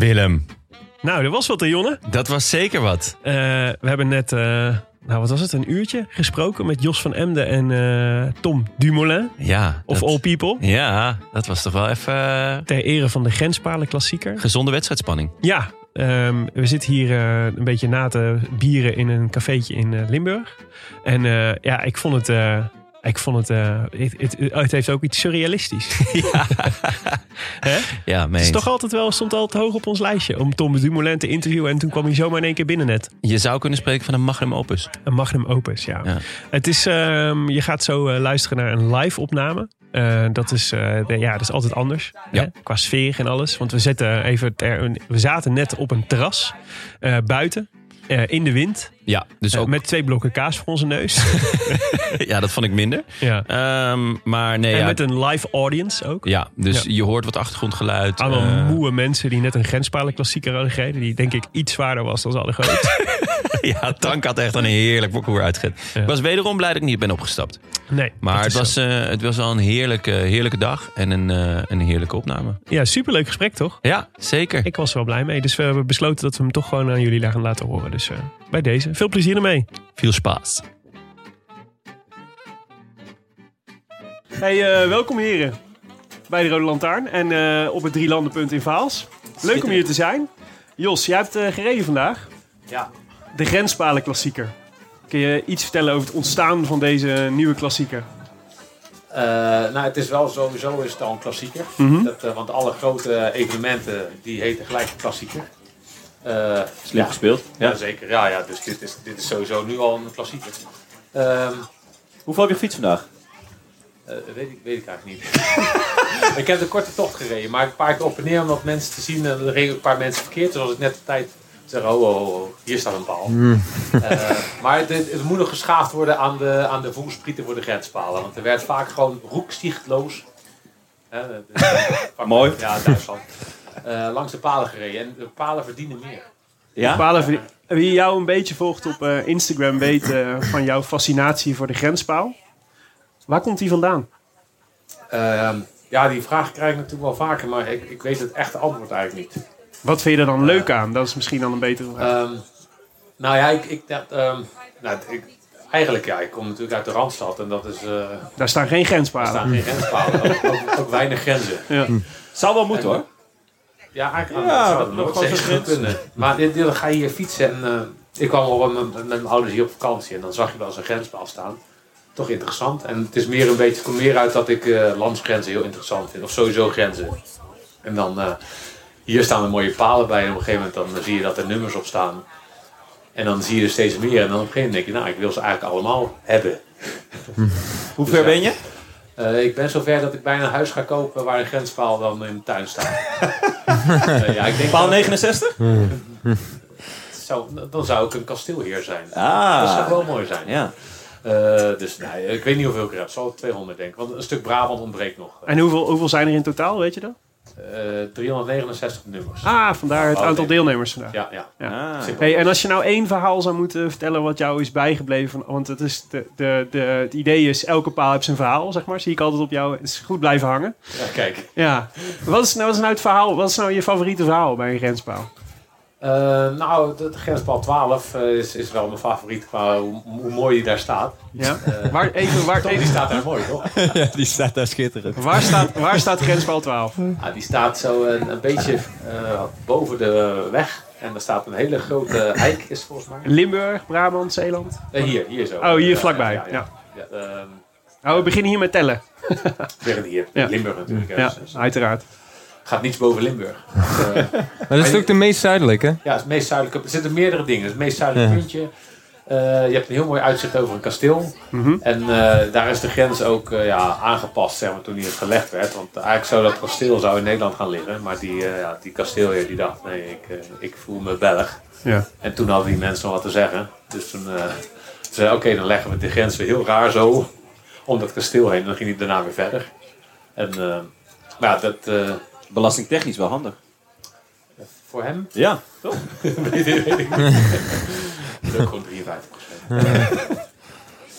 Willem, Nou, dat was wat, hè, Jonne. dat was zeker wat. Eh, we hebben net, eh, nou wat was het, een uurtje gesproken met Jos van Emden en eh, Tom Dumoulin. Ja. Of dat, All People. Ja, dat was toch wel even Ter ere van de Grenspalen klassieker. gezonde wedstrijdspanning. Ja, ehm, we zitten hier een beetje na te bieren in een cafeetje in Limburg. En ja, ik vond het... ik vond het, eh, het, het, het heeft ook iets surrealistisch. Hè? Ja, mee Het is toch altijd wel, stond altijd hoog op ons lijstje om Tom Dumoulin te interviewen. En toen kwam hij zomaar in één keer binnen net. Je zou kunnen spreken van een magnum opus. Een magnum opus, ja. Ja. Het is, ehm, je gaat zo eh, luisteren naar een live opname. Eh, dat, is, de- ja, dat is altijd anders. Ja. Hè? Qua sfeer en alles. Want we, zetten even ter- we zaten net op een terras buiten. Eh, in de wind. Ja, dus eh, ook, met twee blokken kaas voor onze neus. ja, dat vond ik minder. ja. Ehm, maar nee, En ja, met een live audience ook. ja, dus Ja. je hoort wat achtergrondgeluid. Allemaal eh, moe mensen die net een grenspalen klassieker hadden gereden. Die denk ik iets zwaarder was dan ze hadden gehoopt. ja, Tank had echt een heerlijk parcours uitgezet. Ja. Ik was wederom blij dat ik niet ben opgestapt. Nee, Maar het was, eh, het was wel een heerlijke, heerlijke dag en een, eh, een heerlijke opname. Ja, superleuk gesprek toch? Ja, zeker. Ik was er wel blij mee. Dus we hebben besloten dat we hem toch gewoon aan jullie gaan laten horen. Dus eh, bij deze. Veel plezier ermee. Veel spaas. Hey, eh, welkom heren. Bij de Rode Lantaarn. En eh, op het Drielandenpunt in Vaals. Leuk om hier te zijn. Jos, jij hebt eh, gereden vandaag. Ja. De Grenspalen klassieker. Kun je iets vertellen over het ontstaan van deze nieuwe klassieker? Eh, nou, het is wel sowieso is het al een klassieker. Mhm. dat, eh, want alle grote evenementen die heten gelijk een klassieker. Eh Slim gespeeld. ja. zeker. Ja, ja, dus dit is, dit is sowieso nu al een klassieker. Ehm, Hoeveel heb je gefietst vandaag? eh, weet, ik, weet ik eigenlijk niet. ik heb de korte tocht gereden, maar een paar keer op en neer om wat mensen te zien. En er reden een paar mensen verkeerd. Dus als ik net de tijd zeg, ho, ho, ho, hier staat een paal. Eh, maar het, het moet nog geschaafd worden aan de, aan de voelsprieten voor de grenspalen. Want er werd vaak gewoon roekstichtloos. Hè, dus, eh, Mooi. Ja, Duitsland. Eh, langs de palen gereden. En de palen verdienen meer. Ja? Palen, verdien- wie jou een beetje volgt op eh, Instagram weet eh, van jouw fascinatie voor de grenspaal. Waar komt die vandaan? Ehm, ja, die vraag krijg ik natuurlijk wel vaker, maar ik, ik weet het echte antwoord eigenlijk niet. Wat vind je er dan leuk aan? Dat is misschien dan een betere vraag. Ehm, nou ja, ik, ik, dat, ehm, nou, ik, eigenlijk ja, ik kom natuurlijk uit de Randstad en dat is, eh Daar staan geen er grenspalen. staan geen grenspalen, ook, ook, ook weinig grenzen. Ja. Zou wel moeten hoor. Ja, eigenlijk Ja, zou dat nog grens. kunnen. Maar dit, dit, dan ga je hier fietsen en eh, ik kwam al met, mijn- met mijn ouders hier op vakantie en dan zag je wel eens een grenspaal staan. Toch interessant. En het is meer een beetje, het komt meer uit dat ik eh, landsgrenzen heel interessant vind. Of sowieso grenzen. En dan, eh, hier staan er mooie palen bij en op een gegeven moment dan zie je dat er nummers op staan. En dan zie je er steeds meer en dan op een gegeven moment denk je, nou ik wil ze eigenlijk allemaal hebben. Hoe Dus ver ja. ben je? Eh, ik ben zover dat ik bijna een huis ga kopen waar een grenspaal dan in de tuin staat. Eh, ja, ik denk Paal dat- 69? zou, dan zou ik een kasteelheer zijn. Dat Ah. zou wel mooi zijn. Ja. Eh, dus nee, ik weet niet hoeveel ik er heb. Zal 200 denk ik. Want een stuk Brabant ontbreekt nog. En hoeveel, hoeveel zijn er in totaal, weet je dat? Eh 369 nummers. Ah, vandaar het Oh, aantal deelnemers vandaag. Ja, ja. Ja. Ah. Hey, en als je nou één verhaal zou moeten vertellen wat jou is bijgebleven, want het, is de, de, de, het idee is elke paal heeft zijn verhaal, zeg maar. Zie ik altijd op jou. Het is goed blijven hangen. Ja, kijk. Ja. Wat is, nou, wat is nou het verhaal? Wat is nou je favoriete verhaal bij een grenspaal? Eh, nou, de, de grenspaal 12 eh, is, is wel mijn favoriet qua hoe, hoe mooi die daar staat. Ja? Eh, Waar, even, waar, Tom, die even, staat daar mooi, toch? ja, die staat daar schitterend. waar, staat, waar staat grenspaal 12? Ah, die staat zo een, een beetje eh, boven de weg. En er staat een hele grote eik, is volgens mij. Limburg, Brabant, Zeeland? Eh, hier, hier zo. Oh, hier vlakbij, Ja, ja. ja. ehm, Oh, we beginnen hier met tellen. weer hier. Ja. Limburg natuurlijk. Ja, dus uiteraard. Gaat niets boven Limburg. Dus, eh, Maar dat is ook de meest zuidelijke. Ja, het, meest zuidelijke. Er zitten meerdere dingen. Het meest zuidelijke Ja. puntje. eh, je hebt een heel mooi uitzicht over een kasteel. Mhm. En eh, daar is de grens ook eh, ja, aangepast zeg maar, toen die gelegd werd. Want eigenlijk zou dat kasteel zou in Nederland gaan liggen. Maar die, eh, ja, die kasteelheer die dacht, nee, ik, eh, ik voel me Belg. Ja. En toen hadden die mensen nog wat te zeggen. Dus toen eh zei hij, oké, dan leggen we de grens weer heel raar zo om dat kasteel heen. En dan ging hij daarna weer verder. En eh, maar ja, dat, eh, Belastingtechnisch wel handig. voor hem Ja, toch? weet ik weet ik niet. Dat is ook gewoon 53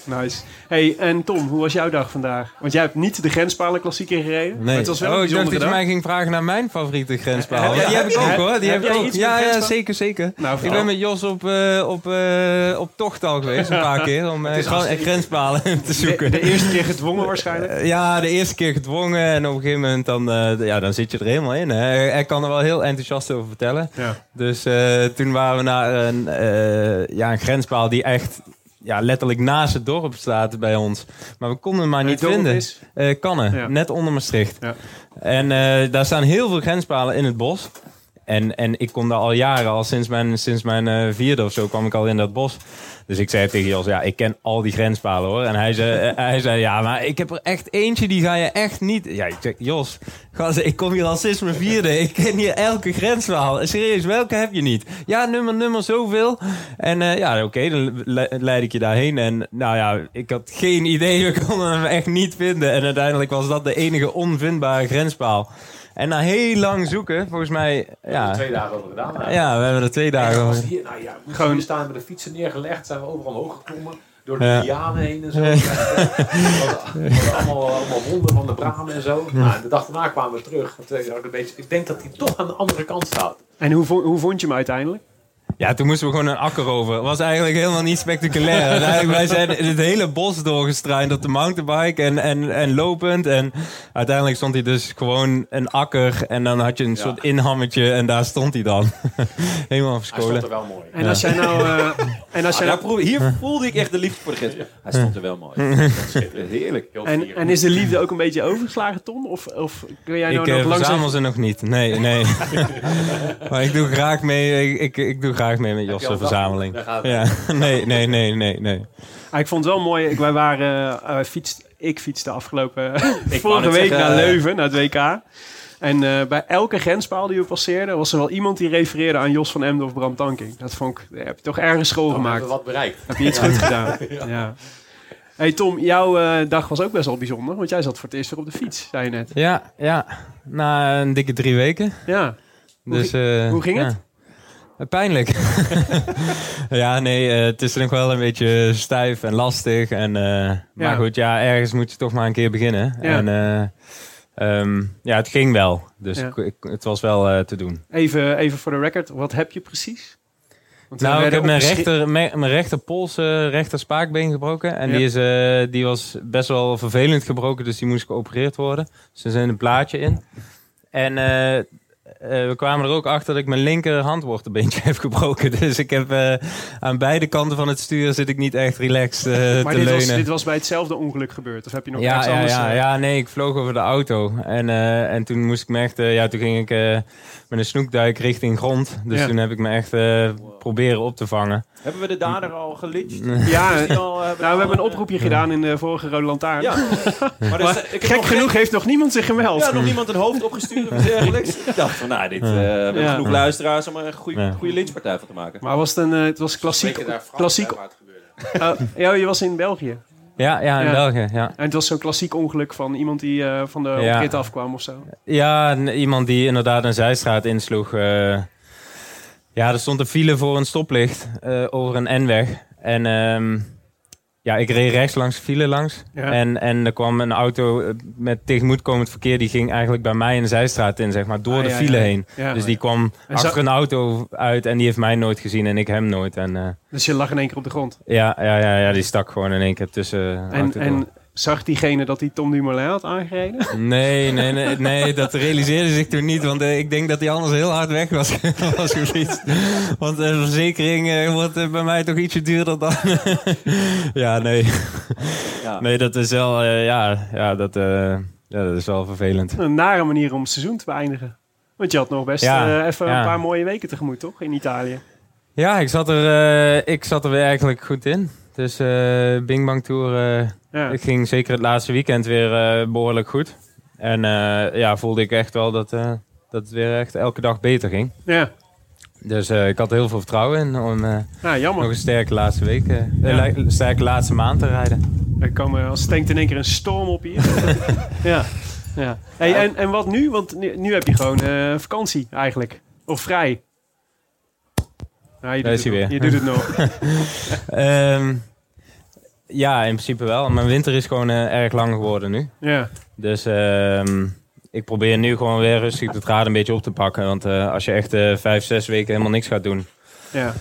Nice. Hey, en Tom, hoe was jouw dag vandaag? Want jij hebt niet de grenspalen klassieker gereden. Maar Nee. het was wel een oh, ik dacht dat je mij ging vragen naar mijn favoriete grenspaal. Jij- Ja, die heb ik ook hoor. Die heb heb ik ook. Ja, zeker, zeker. Nou, Ik ben met Jos op, eh, op, eh, op tocht al geweest, een paar keer, om eh, hartstikke- grenspalen te zoeken. de eerste keer gedwongen waarschijnlijk. Ja, de eerste keer gedwongen en op een gegeven moment dan, eh, ja, dan zit je er helemaal in. Hè. Hij, kan er wel heel enthousiast over vertellen. Ja. Dus eh, toen waren we naar een, eh, ja, een grenspaal die echt ja, letterlijk naast het dorp staat bij ons. Maar we konden hem maar niet vinden. Eh, Kannen, Ja. net onder Maastricht. Ja. En eh, daar staan heel veel grenspalen in het bos. En, en ik kom daar al jaren, al sinds mijn, sinds mijn eh, vierde of zo, kwam ik al in dat bos. Dus ik zei tegen Jos, ja, ik ken al die grenspalen hoor. En hij zei, eh, hij zei ja, maar ik heb er echt eentje, die ga je echt niet... Ja, ik zeg, Jos, ik kom hier al sinds mijn vierde. Ik ken hier elke grenspaal. Serieus, welke heb je niet? Ja, nummer, nummer, zoveel. En eh, ja, oké, dan le- leid ik je daarheen. En nou ja, ik had geen idee, we konden hem echt niet vinden. En uiteindelijk was dat de enige onvindbare grenspaal. En na heel lang zoeken, volgens mij, ja... Twee dagen over gedaan. hè. Ja, we hebben er twee En dagen over. hier, nou ja, we Gewoon- staan, hebben de fietsen neergelegd, zijn we overal omhoog geklommen. Door de Ja. lianen heen en zo. We hadden allemaal, allemaal wonden van de bramen en zo. Nou, en de dag daarna kwamen we terug. Ik, een beetje, ik denk dat hij toch aan de andere kant staat. En hoe, hoe vond je hem uiteindelijk? Ja, toen moesten we gewoon een akker over. Het was eigenlijk helemaal niet spectaculair. Wij zijn in het hele bos doorgestruind op de mountainbike en, en, en lopend. En uiteindelijk stond hij dus gewoon een akker. En dan had je een soort inhammetje en daar stond hij dan. helemaal Hij stond verscholen. er wel mooi. En als jij nou... eh, en als Ah, jij daar nou hier voelde ik echt de liefde voor de grens. Hij stond er wel mooi. Heerlijk. Heel en, en is de liefde ook een beetje overgeslagen, Tom? Of, of kun jij nou Ik nog eh, langzaam... verzamel ze nog niet. Nee, nee. maar ik doe graag mee, ik, ik, ik doe graag mee met Jos' je al verzameling. Ja, nee, nee, nee, nee, nee. Ah, ik vond het wel mooi. Ik, wij waren, eh, fietst, ik fietste afgelopen vorige week zeggen, naar eh, Leuven, naar het WK. En eh, bij elke grenspaal die we passeerden, was er wel iemand die refereerde aan Jos van Emden of Bram Tankink. Dat vond ik, daar heb je toch ergens school Dan gemaakt. hebben we wat bereikt. Heb je iets goed gedaan? ja. Hey Tom, jouw eh, dag was ook best wel bijzonder, want jij zat voor het eerst weer op de fiets, zei je net. Ja, ja. Na een dikke drie weken. Ja. Hoe Dus, eh, hoe ging ja. het? Eh, Pijnlijk. ja, nee, eh, het is nog wel een beetje stijf en lastig. En, eh, Maar goed, ja, ergens moet je toch maar een keer beginnen. Ja. En eh, ehm, ja, het ging wel. Dus Ja. ik, het was wel te doen. Even, even voor de record, wat heb je precies? Want Nou, ik heb mijn rechter, mijn, mijn rechter pols, eh, rechter spaakbeen gebroken. En Ja. die, is, die was best wel vervelend gebroken, dus die moest geopereerd worden. Dus er zit een plaatje in. En eh, we kwamen er ook achter dat ik mijn linker handwortelbeentje heb gebroken. Dus ik heb eh, aan beide kanten van het stuur zit ik niet echt relaxed eh, Maar te dit was, leunen. dit was bij hetzelfde ongeluk gebeurd? Of heb je nog ja, ergens ja, anders? ja, ja, nee, ik vloog over de auto. En, eh, en toen moest ik me echt, ja, toen ging ik eh, met een snoekduik richting grond. Dus Ja. toen heb ik me echt eh, proberen op te vangen. Hebben we de dader al gelyncht? Ja, al, nou, we hebben een oproepje gedaan in de vorige Rode Lantaarn. Ja. Maar, is- ik heb Gek genoeg heeft nog niemand zich gemeld. Ja, nog niemand een hoofd opgestuurd of iets dergelijks. Ik dacht van, nou, dit, eh, we hebben Ja. genoeg luisteraars om er een goede, Ja. goede lynchpartij van te maken. Maar was het, een, eh, het was klassiek. daar klassiek waar het oh, ja, je was in België. Ja, ja, in Ja. België, ja. En het was zo'n klassiek ongeluk van iemand die eh, van de Ja. oprit afkwam of zo. Ja, iemand die inderdaad een zijstraat insloeg. eh. ja, er stond een file voor een stoplicht eh, over een N-weg. En ehm, ja, ik reed rechts langs de file langs. Ja. En, en er kwam een auto eh, met tegemoetkomend verkeer. Die ging eigenlijk bij mij in de zijstraat in, zeg maar, door Ah, de ja, file ja. heen. Dus die kwam En achter een auto uit en die heeft mij nooit gezien en ik hem nooit. En eh, Dus je lag in één keer op de grond. ja, ja, ja, ja, die stak gewoon in één keer tussen. En, en zag diegene dat hij Tom Dumoulin had aangereden? Nee, nee, nee, nee, dat realiseerde zich toen niet. Want eh, ik denk dat hij anders heel hard weg was, was gefietst. Want de verzekering eh, wordt eh, bij mij toch ietsje duurder dan... ja, nee. Ja. Nee, dat is wel... eh, ja, ja, dat, eh, ja, dat is wel vervelend. Een nare manier om het seizoen te beëindigen. Want je had nog best Ja, eh, even ja. een paar mooie weken tegemoet, toch? In Italië. Ja, ik zat er, eh, ik zat er weer eigenlijk goed in. Dus eh Bing Bang Tour... eh, Ja. Ging zeker het laatste weekend weer eh, behoorlijk goed. En ja, voelde ik echt wel dat, dat het weer echt elke dag beter ging. ja. Dus ik had er heel veel vertrouwen in om nog een sterke laatste week, Ja. sterke laatste maand te rijden. Er komen als stenkt in één keer een storm op hier. ja. ja. Hey, en, en wat nu? Want nu, nu heb je gewoon vakantie eigenlijk. Of vrij. Nou, je Daar doet, is het weer. je doet het nog. Ehm, ja, in principe wel. Mijn winter is gewoon eh, erg lang geworden nu. Ja. Dus ehm, ik probeer nu gewoon weer rustig de draad een beetje op te pakken. Want eh, als je echt eh, vijf, zes weken helemaal niks gaat doen, Ja.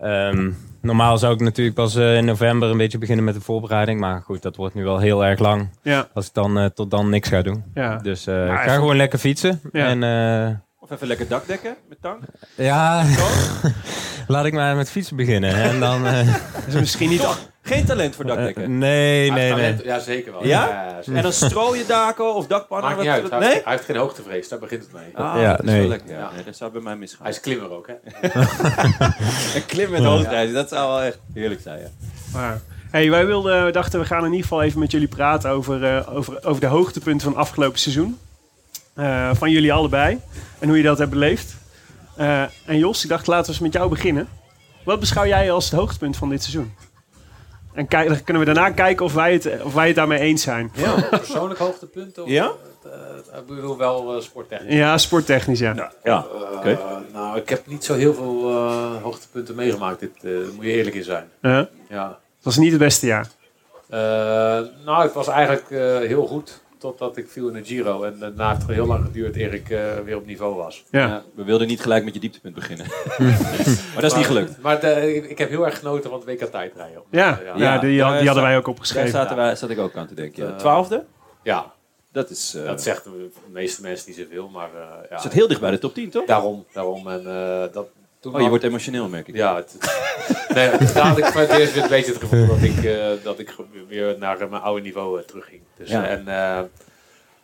Ehm, normaal zou ik natuurlijk pas eh, in november een beetje beginnen met de voorbereiding. Maar goed, dat wordt nu wel heel erg lang. Ja. Als ik dan eh, tot dan niks ga doen. Ja. Dus eh, Maar ik ga even- gewoon lekker fietsen. Ja. En eh, Of even lekker dakdekken met tang. ja, laat ik maar met fietsen beginnen. En dan... eh, Dat is misschien niet... Geen talent voor eh, dakdekken. nee, nee, nee. Ja, zeker wel. Ja? zeker. En dan strooien daken of dakpannen? Maakt niet wat- uit. Hij, Nee? heeft, hij heeft geen hoogtevrees, daar begint het mee. Ah, Ja, dat is nee. wel lekker. Ja. Ja. Nee, dat zou bij mij misgaan. Hij is klimmer ook, hè? Een klim met hoogtijden, dat zou wel echt heerlijk zijn. Ja. Maar, hey, wij wilden, we dachten we gaan in ieder geval even met jullie praten over, eh, over, over de hoogtepunten van afgelopen seizoen. Eh, van jullie allebei. En hoe je dat hebt beleefd. Eh, en Jos, ik dacht laten we eens met jou beginnen. Wat beschouw jij als het hoogtepunt van dit seizoen? En kijk, dan kunnen we daarna kijken of wij het, of wij het daarmee eens zijn. Ja, persoonlijk hoogtepunt? Of, Ja? Uh, ik bedoel wel uh, sporttechnisch. Ja, sporttechnisch, ja. Ja. Uh. Nou, ik heb niet zo heel veel uh, hoogtepunten meegemaakt. Dit uh, moet je eerlijk in zijn. Uh, Ja. het was niet het beste jaar. Uh, nou, het was eigenlijk uh, heel goed. Totdat ik viel in de Giro. En daarna heeft het heel lang geduurd eer ik uh, weer op niveau was. Ja. Ja, we wilden niet gelijk met je dieptepunt beginnen. maar dat is niet gelukt. Maar de, ik, ik heb heel erg genoten van het WK tijdrijden. Ja, ja, ja, die, die daar hadden wij ook Daar opgeschreven. zaten wij, zat ik ook aan te denken. Ja. Uh, Twaalfde? Ja, Dat is, uh, dat zegt de meeste mensen niet zoveel. Maar uh, ja, zit heel dicht bij de top 10, toch? daarom. daarom en, uh, dat, toen Oh, je wordt emotioneel, merk ik. Ja, het, nee, ik voor het eerst weer een beetje het gevoel dat ik, uh, dat ik weer naar mijn oude niveau uh, terugging. Dus, Ja. En uh,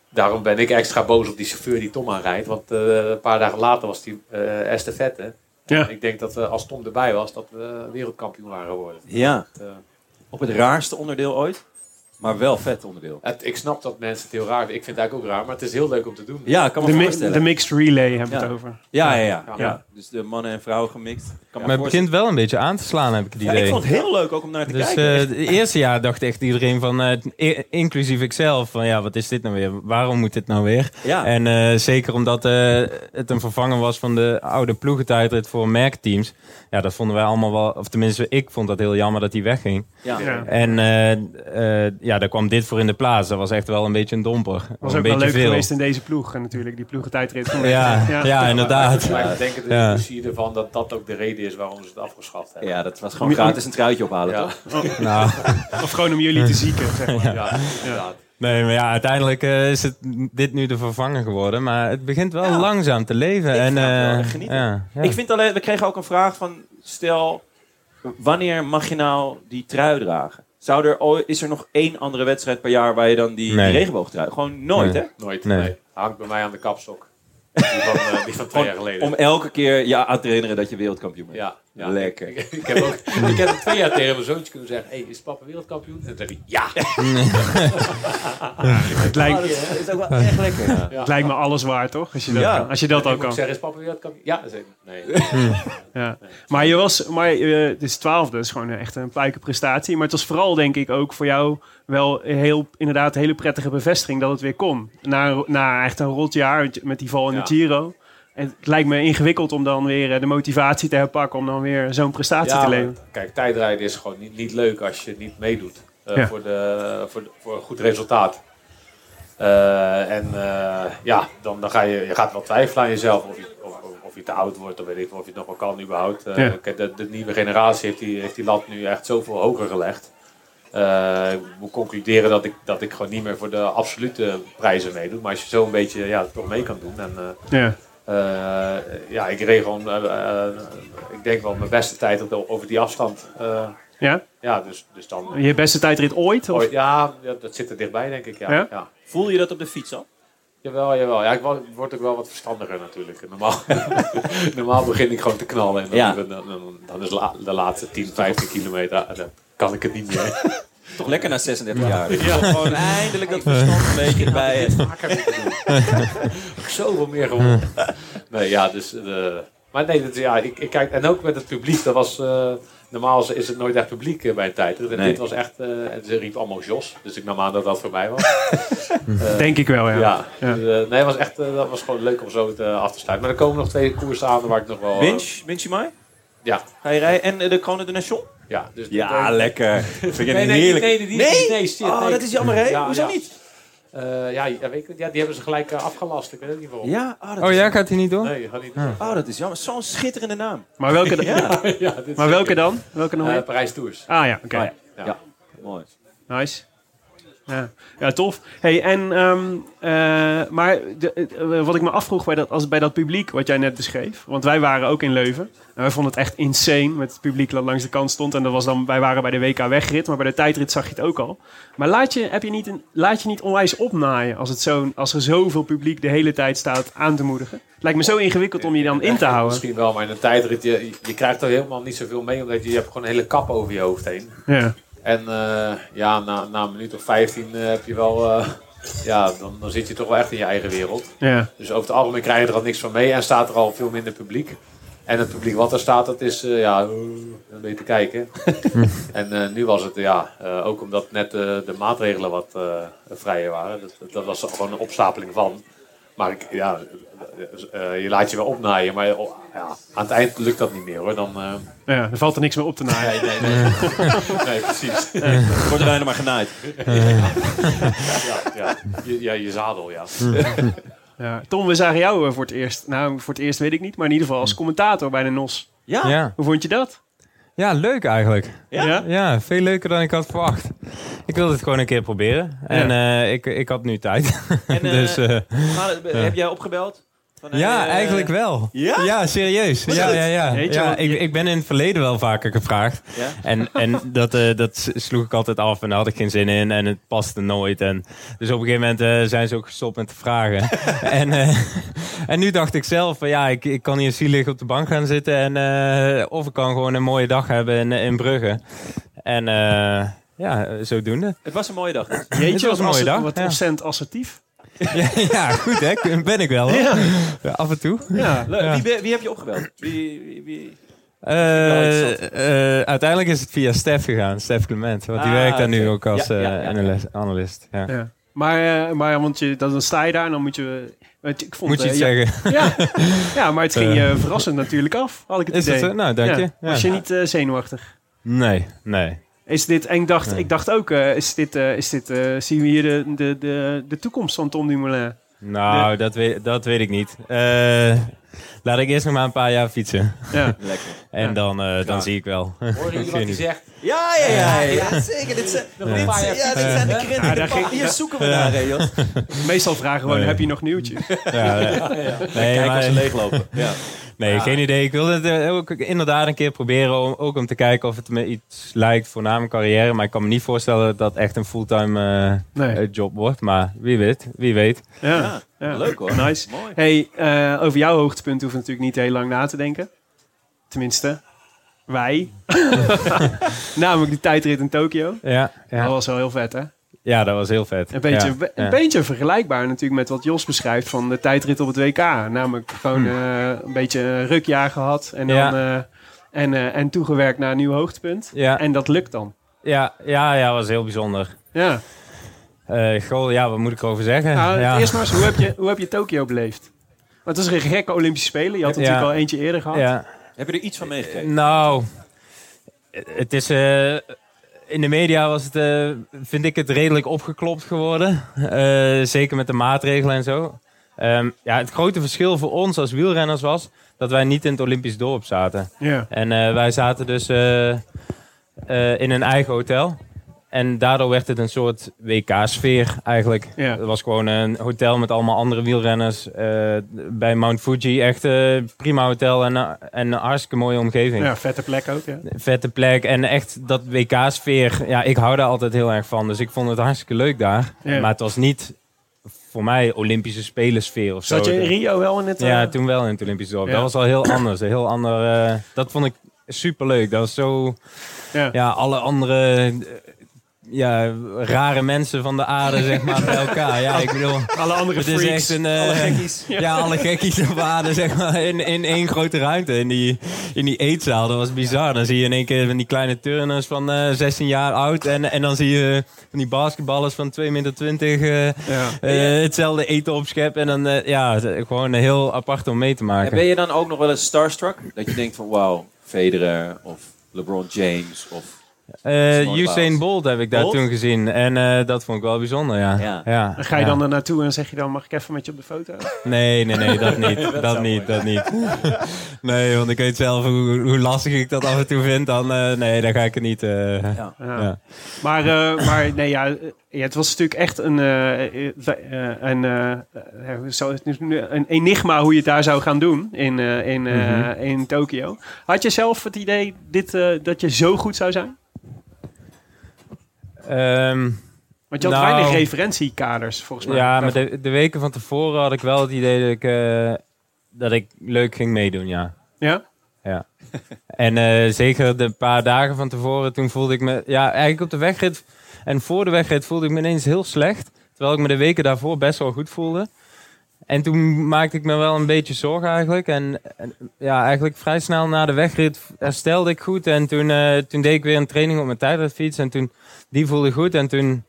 daarom ben ik extra boos op die chauffeur die Tom aanrijdt. Want uh, een paar dagen later was die uh, estafette. Ja. Ik denk dat we, als Tom erbij was, dat we wereldkampioen waren geworden. Ja, uh, op het raarste onderdeel ooit. Maar wel vet onderdeel. het, ik snap dat mensen het heel raar vinden. Ik vind het eigenlijk ook raar, maar het is heel leuk om te doen. Ja, kan me De, voorstellen. de mixed relay hebben we Ja. het over. ja, ja, ja, Ja. ja. Dus de mannen en vrouwen gemixt. Kan me Maar het begint wel een beetje aan te slaan, heb ik het Ja, idee. ik vond het heel leuk ook om naar te Dus kijken. eh, Echt. het eerste jaar dacht echt iedereen van, eh, inclusief ikzelf, van ja, wat is dit nou weer? Waarom moet dit nou weer? ja. En eh, zeker omdat eh, het een vervanger was van de oude ploegentijdrit voor merkteams. Ja, dat vonden wij allemaal wel, of tenminste ik vond dat heel jammer dat die wegging. ja. Ja. En eh, eh, ja, daar kwam dit voor in de plaats. Dat was echt wel een beetje een domper. was een ook wel beetje leuk veel. geweest in deze ploeg. En natuurlijk die ploegentijdrit. van- Ja, ja. inderdaad. Maar ik denk het Ja. inclusie ervan dat dat ook de reden is waarom ze het afgeschaft hebben. ja, dat was gewoon gratis een truitje ophalen, Ja. toch? Nou, Of gewoon om jullie te zieken, zeg maar. Ja, inderdaad. nee, maar ja, uiteindelijk eh, is het dit nu de vervanger geworden. Maar het begint wel Ja. langzaam te leven. Ik en, vind het wel eh, echt genieten. ja, ja. Ik vind alleen, we kregen ook een vraag van, stel, wanneer mag je nou die trui dragen? Zou er, ooit- is er nog één andere wedstrijd per jaar waar je dan die, Nee. die regenboogtrui? Gewoon nooit, Nee. hè? Nooit. Nee. Nee. Hangt bij mij aan de kapstok. Die van, eh, die van twee jaar geleden. Om elke keer je aan te herinneren dat je wereldkampioen bent. Ja, ja. Lekker. Ik, ik heb ook, ik heb twee jaar tegen mijn zoontje kunnen zeggen: hey, is papa wereldkampioen? En dan zeg ik: Ja. Het lijkt, Oh, is, ook wel echt lekker. Ja. het lijkt me alles waar, toch? Als je dat, Ja. kan. Als je dat Ik al moet kan. zeggen: Is papa wereldkampioen? Ja. Zeg ik: Nee. Ja. Maar je was, maar eh, het is twaalfde, dat is gewoon echt een puike prestatie. Maar het was vooral, denk ik, ook voor jou wel heel, inderdaad een hele prettige bevestiging dat het weer kon. Na, na echt een rot jaar met die val in Ja. de Giro. Het lijkt me ingewikkeld om dan weer eh, de motivatie te herpakken om dan weer zo'n prestatie Ja, te leveren. kijk, tijdrijden is gewoon niet, niet leuk als je niet meedoet eh, Ja. voor, de, voor, de- voor een goed resultaat. Eh, en ja, dan, dan ga je, je gaat wel twijfelen aan jezelf of je, of, of- je te oud wordt of weet ik of je het nog wel kan überhaupt. Ja. kijk, de, de nieuwe generatie heeft die, heeft die lat nu echt zoveel hoger gelegd. Ik moet concluderen dat ik, dat ik gewoon niet meer voor de absolute prijzen meedoe. Maar als je zo een beetje ja, toch mee kan doen. En, Ja. Eh, ja, ik reed gewoon, eh, eh, ik denk wel mijn beste tijd op- over die afstand. Eh, Ja? ja, dus, dus dan. Je beste tijdrit ooit? Of? Ooit- ja, ja, dat zit er dichtbij, denk ik. Ja, Ja? ja? Voel je dat op de fiets al? Jawel, jawel. Ja, ik word, ook wel wat verstandiger natuurlijk. Normaal, normaal begin ik gewoon te knallen. En dan, Ja. dan, dan, dan is la- de laatste 10, 15 kilometer, ah, dan kan ik het niet meer. Toch lekker na 36 jaar. Ja. Gewoon eindelijk dat verstand een beetje bij doen. Ook Zoveel meer gewonnen. Nee, ja, dus... eh, maar nee, dat, ja, ik, ik kijk... En ook met het publiek, dat was... eh, normaal is het nooit echt publiek eh, bij een tijd. En Nee. dit was echt... eh, en ze riep allemaal Jos. Dus ik nam aan dat dat voor mij was. Denk ik wel, ja. ja. Ja. Dus, nee, het was echt, dat was gewoon leuk om zo te, af te sluiten. Maar er komen nog twee koersen aan waar ik nog wel... eh, Winch, Winch Mai? ja, Ga je rijden? En de Kronen de Nation? Ja. Dus Ja, nee, lekker. Vind ik Nee, een nee, heerlijk... nee, die- die- nee? nee, shit, oh, nee. dat is jammer, hè? Ja, Hoezo ja. niet? Eh, ja, ja, weet ik, het. ja, die hebben ze gelijk eh, afgelast. Ik weet ook niet waarom. Ja, oh, dat Oh is ja, gaat hij niet door? Nee, gaat niet. Oh, dat is jammer. Zo'n schitterende naam. Maar welke, dan? Ja, ja, maar welke dan? Welke nog meer? Parijs Tours. Ah ja, oké. Ja. Ja. Ja. mooi. Nice. Ja. ja, tof. Hey, en, ehm, eh, maar de, eh, wat ik me afvroeg bij dat, als, bij dat publiek wat jij net beschreef. Want wij waren ook in Leuven. En wij vonden het echt insane met het publiek dat langs de kant stond. En dat was dan, wij waren bij de WK wegrit, maar bij de tijdrit zag je het ook al. Maar laat je, heb je niet een, laat je niet onwijs opnaaien als, het zo, als er zoveel publiek de hele tijd staat aan te moedigen. Het lijkt me zo ingewikkeld om je dan in te houden. Misschien wel, maar in een tijdrit, je, je krijgt er helemaal niet zoveel mee. Omdat je, je hebt gewoon een hele kap over je hoofd heen. Ja. En eh, ja, na, na een minuut of 15 eh, heb je wel... eh, ja, dan, dan zit je toch wel echt in je eigen wereld. Ja. Dus over het algemeen krijg je er al niks van mee en staat er al veel minder publiek. En het publiek wat er staat, dat is ja, een beetje te kijken. en nu was het ja, ook omdat net de maatregelen wat vrijer waren. Dat, dat was gewoon een opstapeling van. Maar ik, ja, je laat je wel opnaaien, maar oh, ja, aan het eind lukt dat niet meer hoor. Dan, eh, ja, er valt er niks meer op te naaien. nee, nee, nee. nee, precies. Wordt er bijna maar genaaid. Ja, ja, je, ja, je zadel, ja. Ja. Tom, we zagen jou eh, voor het eerst. Nou, voor het eerst weet ik niet, maar in ieder geval als commentator bij de NOS. Ja? Ja. Hoe vond je dat? ja, leuk eigenlijk. Ja? Ja, veel leuker dan ik had verwacht. Ik wilde het gewoon een keer proberen. En eh, ik, ik had nu tijd. En, eh, dus eh, Maar, eh, Heb jij opgebeld? Van, ja, eh, eigenlijk wel. Ja? Ja, serieus. Ja, ja, het? ja. Ja ik, ik ben in het verleden wel vaker gevraagd. Ja? En, en dat, eh, dat sloeg ik altijd af en daar had ik geen zin in en het paste nooit. En, dus op een gegeven moment eh, zijn ze ook gestopt met te vragen. en, en nu dacht ik zelf, van, ja, ik, ik kan hier zielig op de bank gaan zitten. En, of ik kan gewoon een mooie dag hebben in, in Brugge. En ja, zodoende. Het was een mooie dag. Jeetje, was een mooie dag, Wat ja. ontzettend assertief. ja, ja, goed hè, ben ik wel. hoor. Ja. Ja, af en toe. Ja. Leuk. Wie, wie heb je opgebeld? Wie, wie, wie? Eh, eh, uiteindelijk is het via Stef gegaan, Stef Clement. Want die Ah, werkt daar nu ook als Ja, ja, eh, ja. analist. analist ja. Ja. Maar, maar want je, dan sta je daar en dan moet je... Ik vond, Moet je iets ja, zeggen? Ja. ja, maar het ging je verrassend natuurlijk af, had ik het Is idee. Nou, dank je. Was je niet zenuwachtig? Nee, nee. Is dit, en ik dacht, Nee. ik dacht ook, eh, is dit, eh, is dit, eh, zien we hier de, de, de, de toekomst van Tom Dumoulin? Nou, dat, weet, dat weet ik niet. Eh, laat ik eerst nog maar een paar jaar fietsen. Ja. Lekker. En Ja. dan, eh, dan zie ik wel. Horen jullie wat hij zegt? Ja, ja, ja, ja, zeker. Dit zijn, Nog dit, paar jaar ja, dit zijn de krenten. Ja, de hier ja. zoeken we naar, hè, Jos. Meestal vragen gewoon, Nee. heb je nog nieuwtjes? Ja, nee, nee, Kijk of ze leeglopen. Ja. Nee geen idee. Ik wilde het eh, ook inderdaad een keer proberen. Om, ook om te kijken of het me iets lijkt voor na mijn carrière. Maar ik kan me niet voorstellen dat dat echt een fulltime eh, Nee. eh, job wordt. Maar wie weet, wie weet. Ja. Ja, Ja. leuk hoor. Nice. Mooi. Hey, eh, over jouw hoogtepunt hoeven we natuurlijk niet heel lang na te denken. Tenminste, wij. Namelijk die tijdrit in Tokio. Ja, Dat ja. was wel heel vet, hè? Ja, dat was heel vet. Een beetje, Ja, een ja. beetje vergelijkbaar natuurlijk met wat Jos beschrijft van de tijdrit op het WK. Namelijk gewoon eh, een beetje een rukjaar gehad en dan. Ja. eh, en, eh, en toegewerkt naar een nieuw hoogtepunt. Ja, En dat lukt dan. ja, ja, ja, was heel bijzonder. Ja. Eh goh, ja, wat moet ik erover zeggen? Nou, ja. Eerst maar eens, hoe heb je, hoe heb je Tokio beleefd? Maar het is een gekke Olympische Spelen. Je had Ja. natuurlijk al eentje eerder gehad. Ja. Heb je er iets van meegekregen? Nou, het is. In de media was het, eh, vind ik het redelijk opgeklopt geworden. Eh, zeker met de maatregelen en zo. Ehm, ja, het grote verschil voor ons als wielrenners was dat wij niet in het Olympisch dorp zaten. Ja. En eh, wij zaten dus in een eigen hotel. En daardoor werd het een soort WK-sfeer eigenlijk. Ja. Het was gewoon een hotel met allemaal andere wielrenners. eh, bij Mount Fuji echt eh, prima hotel en, en een hartstikke mooie omgeving. ja, vette plek ook. Ja. Vette plek en echt dat WK-sfeer. Ja, ik hou daar altijd heel erg van. Dus ik vond het hartstikke leuk daar. Ja. Maar het was niet voor mij Olympische Spelen-sfeer of zo. Zat je in Rio wel in het... Ja, eh, toen wel in het Olympisch dorp. Ja. Dat was al heel anders. Een heel ander, eh, dat vond ik super leuk. Dat was zo. Ja. Ja, alle andere. Ja, rare mensen van de aarde, zeg maar, bij elkaar. Ja, ik bedoel, Alle andere het is freaks. echt een... eh, alle gekkies. ja, alle gekkies op aarde, zeg maar, in, in één grote ruimte. In die, in die eetzaal, dat was bizar. Dan zie je in één keer van die kleine turners van eh 16 jaar oud. En, en dan zie je van die basketballers van 2,20 meter. 20, eh, Ja. eh, hetzelfde eten opscheppen. En dan, eh, ja, gewoon heel apart om mee te En maken. ben je dan ook nog wel eens starstruck? Dat je denkt van wauw, Federer of LeBron James of... Eh, mooi Usain. Bolt heb ik daar Bolt? toen gezien. En eh, dat vond ik wel bijzonder, ja. Ja. ga je ja. dan er naartoe en zeg je dan, mag ik even met je op de foto? Nee, nee, nee, dat niet. dat niet, dat niet. nee, want ik weet zelf hoe, hoe lastig ik dat af en toe vind. Dan, eh, nee, dan ga ik het niet... eh, Ja. Ja. Ja. Maar, eh, maar nee, ja, ja, het was natuurlijk echt een, eh, eh, eh, een, nu een enigma hoe je het daar zou gaan doen in, eh, in, eh, Mhm. in Tokio. Had je zelf het idee dit, eh, dat je zo goed zou zijn? Ehm, Want je had Nou, weinig referentiekaders, volgens mij. ja, maar de, de weken van tevoren had ik wel het idee dat ik, eh, dat ik leuk ging meedoen, ja. Ja? Ja. En eh, zeker de paar dagen van tevoren, toen voelde ik me... Ja, eigenlijk op de wegrit en voor de wegrit voelde ik me ineens heel slecht. Terwijl ik me de weken daarvoor best wel goed voelde. En toen maakte ik me wel een beetje zorgen eigenlijk. En, en, ja, eigenlijk vrij snel na de wegrit herstelde ik goed. En toen, eh, toen deed ik weer een training op mijn tijdritfiets. En toen, die voelde goed. En toen,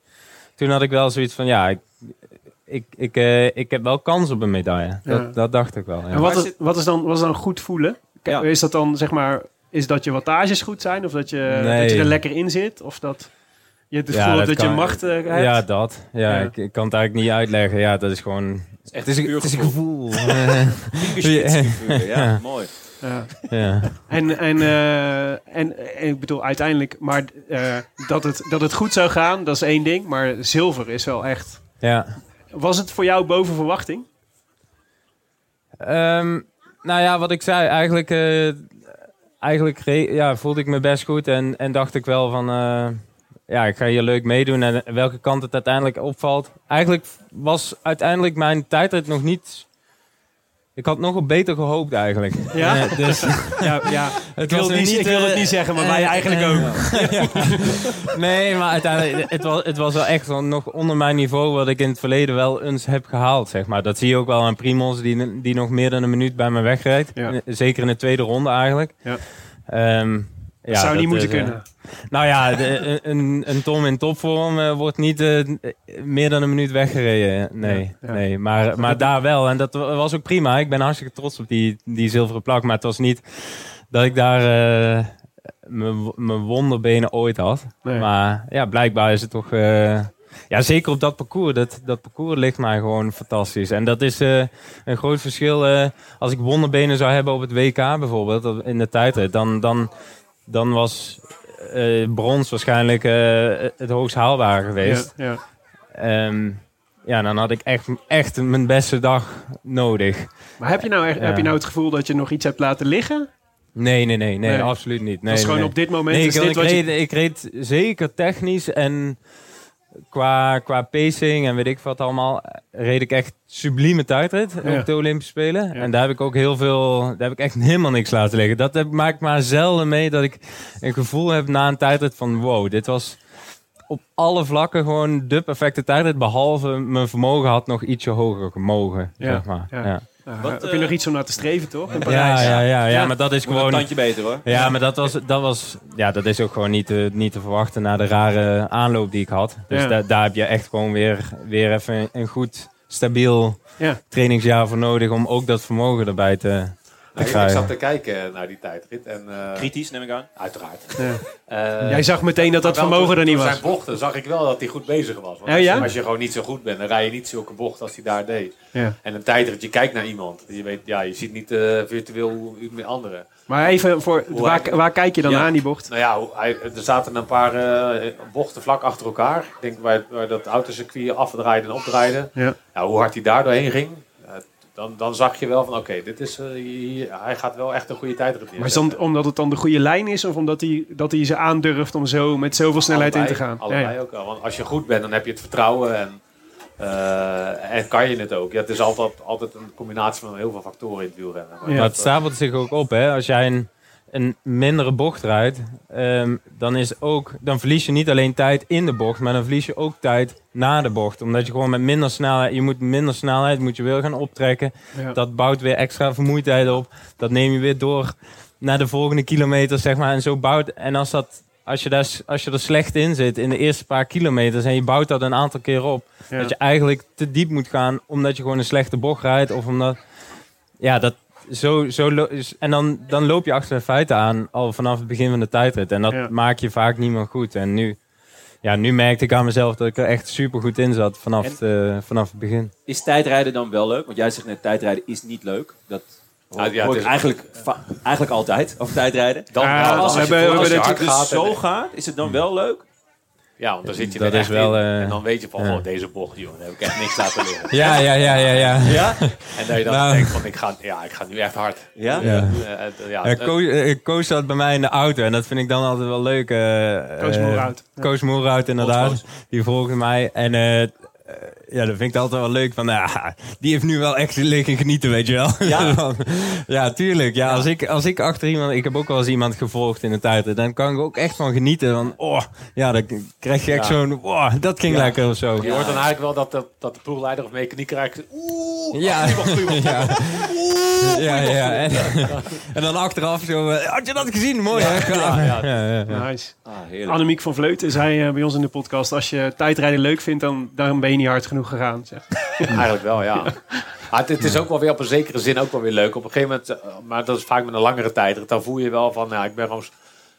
toen had ik wel zoiets van, ja, ik, ik, ik, eh, ik heb wel kans op een medaille. Ja. Dat, dat dacht ik wel, ja. En wat is, wat is, dan, wat is dan goed voelen? Ja. Is dat dan, zeg maar, is dat je wattages goed zijn? Of dat je, Nee. dat je er lekker in zit? Of dat je het Ja, gevoel hebt dat dat je kan- macht eh, hebt? Ja, dat. Ja, Ja. Ik, ik kan het eigenlijk niet uitleggen. Ja, dat is gewoon... echt Het is, een- puur het is een gevoel. gevoel. Ja, Ja. mooi. Ja. ja. En, en, eh, en, en ik bedoel uiteindelijk, maar eh, dat, het, dat het goed zou gaan, dat is één ding. Maar zilver is wel echt. ja. Was het voor jou boven verwachting? Ehm, nou ja, wat ik zei, eigenlijk, eh, eigenlijk re- ja, voelde ik me best goed en, en dacht ik wel van, eh, ja, ik ga hier leuk meedoen en welke kant het uiteindelijk opvalt. Eigenlijk was uiteindelijk mijn tijdrit nog niet, ik had nog wel beter gehoopt eigenlijk. Ja? Eh, dus Ja, ja. het Ik wil, niet, ik wil het eh, niet zeggen, maar wij eh, eigenlijk ook. Nee, maar uiteindelijk, het was, het was wel echt nog onder mijn niveau wat ik in het verleden wel eens heb gehaald, zeg maar. Dat zie je ook wel aan Primos, die, die nog meer dan een minuut bij me wegrijdt. Ja. Zeker in de tweede ronde eigenlijk. Ja. Ehm, ja, zou niet moeten is, eh, kunnen. nou ja, de- een, een Tom in topvorm eh, wordt niet eh, meer dan een minuut weggereden. Nee, nee maar, maar daar wel. En dat wa- was ook prima. Ik ben hartstikke trots op die, die zilveren plak. Maar het was niet dat ik daar mijn wonderbenen ooit had. Nee. Maar ja, blijkbaar is het toch... ja, zeker op dat parcours. Dat, dat parcours ligt mij gewoon fantastisch. En dat is een groot verschil. als ik wonderbenen zou hebben op het WK bijvoorbeeld, in de tijdrit, dan, dan, dan was eh, brons waarschijnlijk eh, het hoogst haalbare geweest. Ja, ja. Ehm, ja, dan had ik echt, echt mijn beste dag nodig. Maar heb je, nou echt, Ja. heb je nou het gevoel dat je nog iets hebt laten liggen? Nee, nee, nee, nee, Nee. absoluut niet. Nee, dat is gewoon op dit moment Nee, is ik, dit ik, wat reed, je... ik reed zeker technisch en qua, qua pacing en weet ik wat allemaal, reed ik echt sublieme tijdrit Ja. op de Olympische Spelen. Ja. En daar heb ik ook heel veel, daar heb ik echt helemaal niks laten liggen. Dat heb, maakt maar zelden mee dat ik een gevoel heb na een tijdrit van wow, dit was op alle vlakken gewoon de perfecte tijdrit, behalve mijn vermogen had nog ietsje hoger gemogen, Ja, zeg maar. ja. Wat, heb je eh, nog iets om naar te streven, toch? In Ja, Parijs. ja, ja, ja, Ja. maar dat is Gewoon een tandje beter hoor. Ja, maar dat was, dat was, ja, dat is ook gewoon niet te, niet te verwachten na de rare aanloop die ik had. Dus Ja. da- daar heb je echt gewoon weer, weer even een goed stabiel Ja. trainingsjaar voor nodig om ook dat vermogen erbij te, ik, krijgen. zat te kijken naar die tijdrit. En, eh, Kritisch, neem ik aan. Uiteraard. Ja. Eh, Jij zag meteen dat dat vermogen er niet was. zijn bochten zag ik wel dat hij goed bezig was. Want Ja, als, ja? Je, als je gewoon niet zo goed bent, dan rij je niet zulke bochten als hij daar deed. Ja. En een tijdrit, je kijkt naar iemand. Je, weet, ja, je ziet niet eh, virtueel met anderen. Maar even voor, Hoe waar, hij- waar kijk je dan Ja. aan die bocht? Nou ja, hij, er zaten een paar eh, bochten vlak achter elkaar. Ik denk waar, waar dat autocircuit afdraaide en opdraaide. Ja. Ja, hoe hard hij daar doorheen ging, eh, dan, dan zag je wel van oké, dit is eh, hier- hij gaat wel echt een goede tijdrit Maar is dan, omdat het dan de goede lijn is? Of omdat hij, dat hij ze aandurft om zo met zoveel snelheid in te gaan? Allebei Ja, ja. ook wel. Want als je goed bent, dan heb je het vertrouwen en, eh, en kan je het ook. Ja, het is altijd, altijd een combinatie van heel veel factoren in het wielrennen. Maar Ja. Dat, het stapelt zich ook op, hè. Als jij een, een mindere bocht rijdt, ehm, dan, is ook, dan verlies je niet alleen tijd in de bocht, maar dan verlies je ook tijd na de bocht. Omdat je gewoon met minder snelheid, je moet minder snelheid, moet je weer gaan optrekken. Ja. Dat bouwt weer extra vermoeidheid op. Dat neem je weer door naar de volgende kilometer, zeg maar. En zo bouwt, en als dat... Als je, daar, als je er slecht in zit in de eerste paar kilometers en je bouwt dat een aantal keer op, Ja. dat je eigenlijk te diep moet gaan omdat je gewoon een slechte bocht rijdt of omdat ja, dat zo, zo en dan, dan loop je achter de feiten aan al vanaf het begin van de tijdrit. En dat Ja. maak je vaak niet meer goed. En nu, ja, nu merkte ik aan mezelf dat ik er echt super goed in zat vanaf, En- eh, vanaf het begin. Is tijdrijden dan wel leuk? Want jij zegt net, tijdrijden is niet leuk. Dat hoor, Ja, ja, eigenlijk, eigenlijk altijd over tijdrijden. dan, ja, dan als, hebben- je, we als Dus gaat, zo gaat, is het dan wel leuk? Ja, want dan zit je Dat er is echt wel, in. eh, en dan weet je van, ja. oh, deze bocht, joh, daar heb ik echt niks laten leren. Ja, ja, ja, ja, ja. Ja? En dat je dan Nou. denkt van, ik ga, ja, ik ga nu echt hard. Ja? Ja. Eh, eh, ja, Ja, Koos, Koos zat bij mij in de auto en dat vind ik dan altijd wel leuk. eh, Coach eh, Moerhout. Koos Moerhout, inderdaad. Koos. Die volgde mij. En ja, dat vind ik altijd wel leuk. Van, ja, die heeft nu wel echt liggen genieten, weet je wel. Ja? Ja, tuurlijk. Ja, Als, ik, als ik achter iemand... Ik heb ook wel eens iemand gevolgd in de tijd. Dan kan ik ook echt van genieten. Van, oh, ja, dan krijg je echt Ja. zo'n... Oh, dat ging lekker of zo. je hoort dan eigenlijk wel dat de, dat de ploegleider of mechanieker eigenlijk... Oeh, Ja, ja. oeh, Ja, ja. En, en dan achteraf zo... eh, Had je dat gezien? Mooi, hè? ja. Nice. Ah. Annemiek van Vleuten zei eh, bij ons in de podcast... als je tijdrijden leuk vindt, dan, dan ben je niet hard genoeg gegaan. Zeg. Eigenlijk wel, ja. Maar het, het is ook wel weer op een zekere zin ook wel weer leuk. Op een gegeven moment, eh, maar dat is vaak met een langere tijd. Dan voel je wel van, nou, ik ben gewoon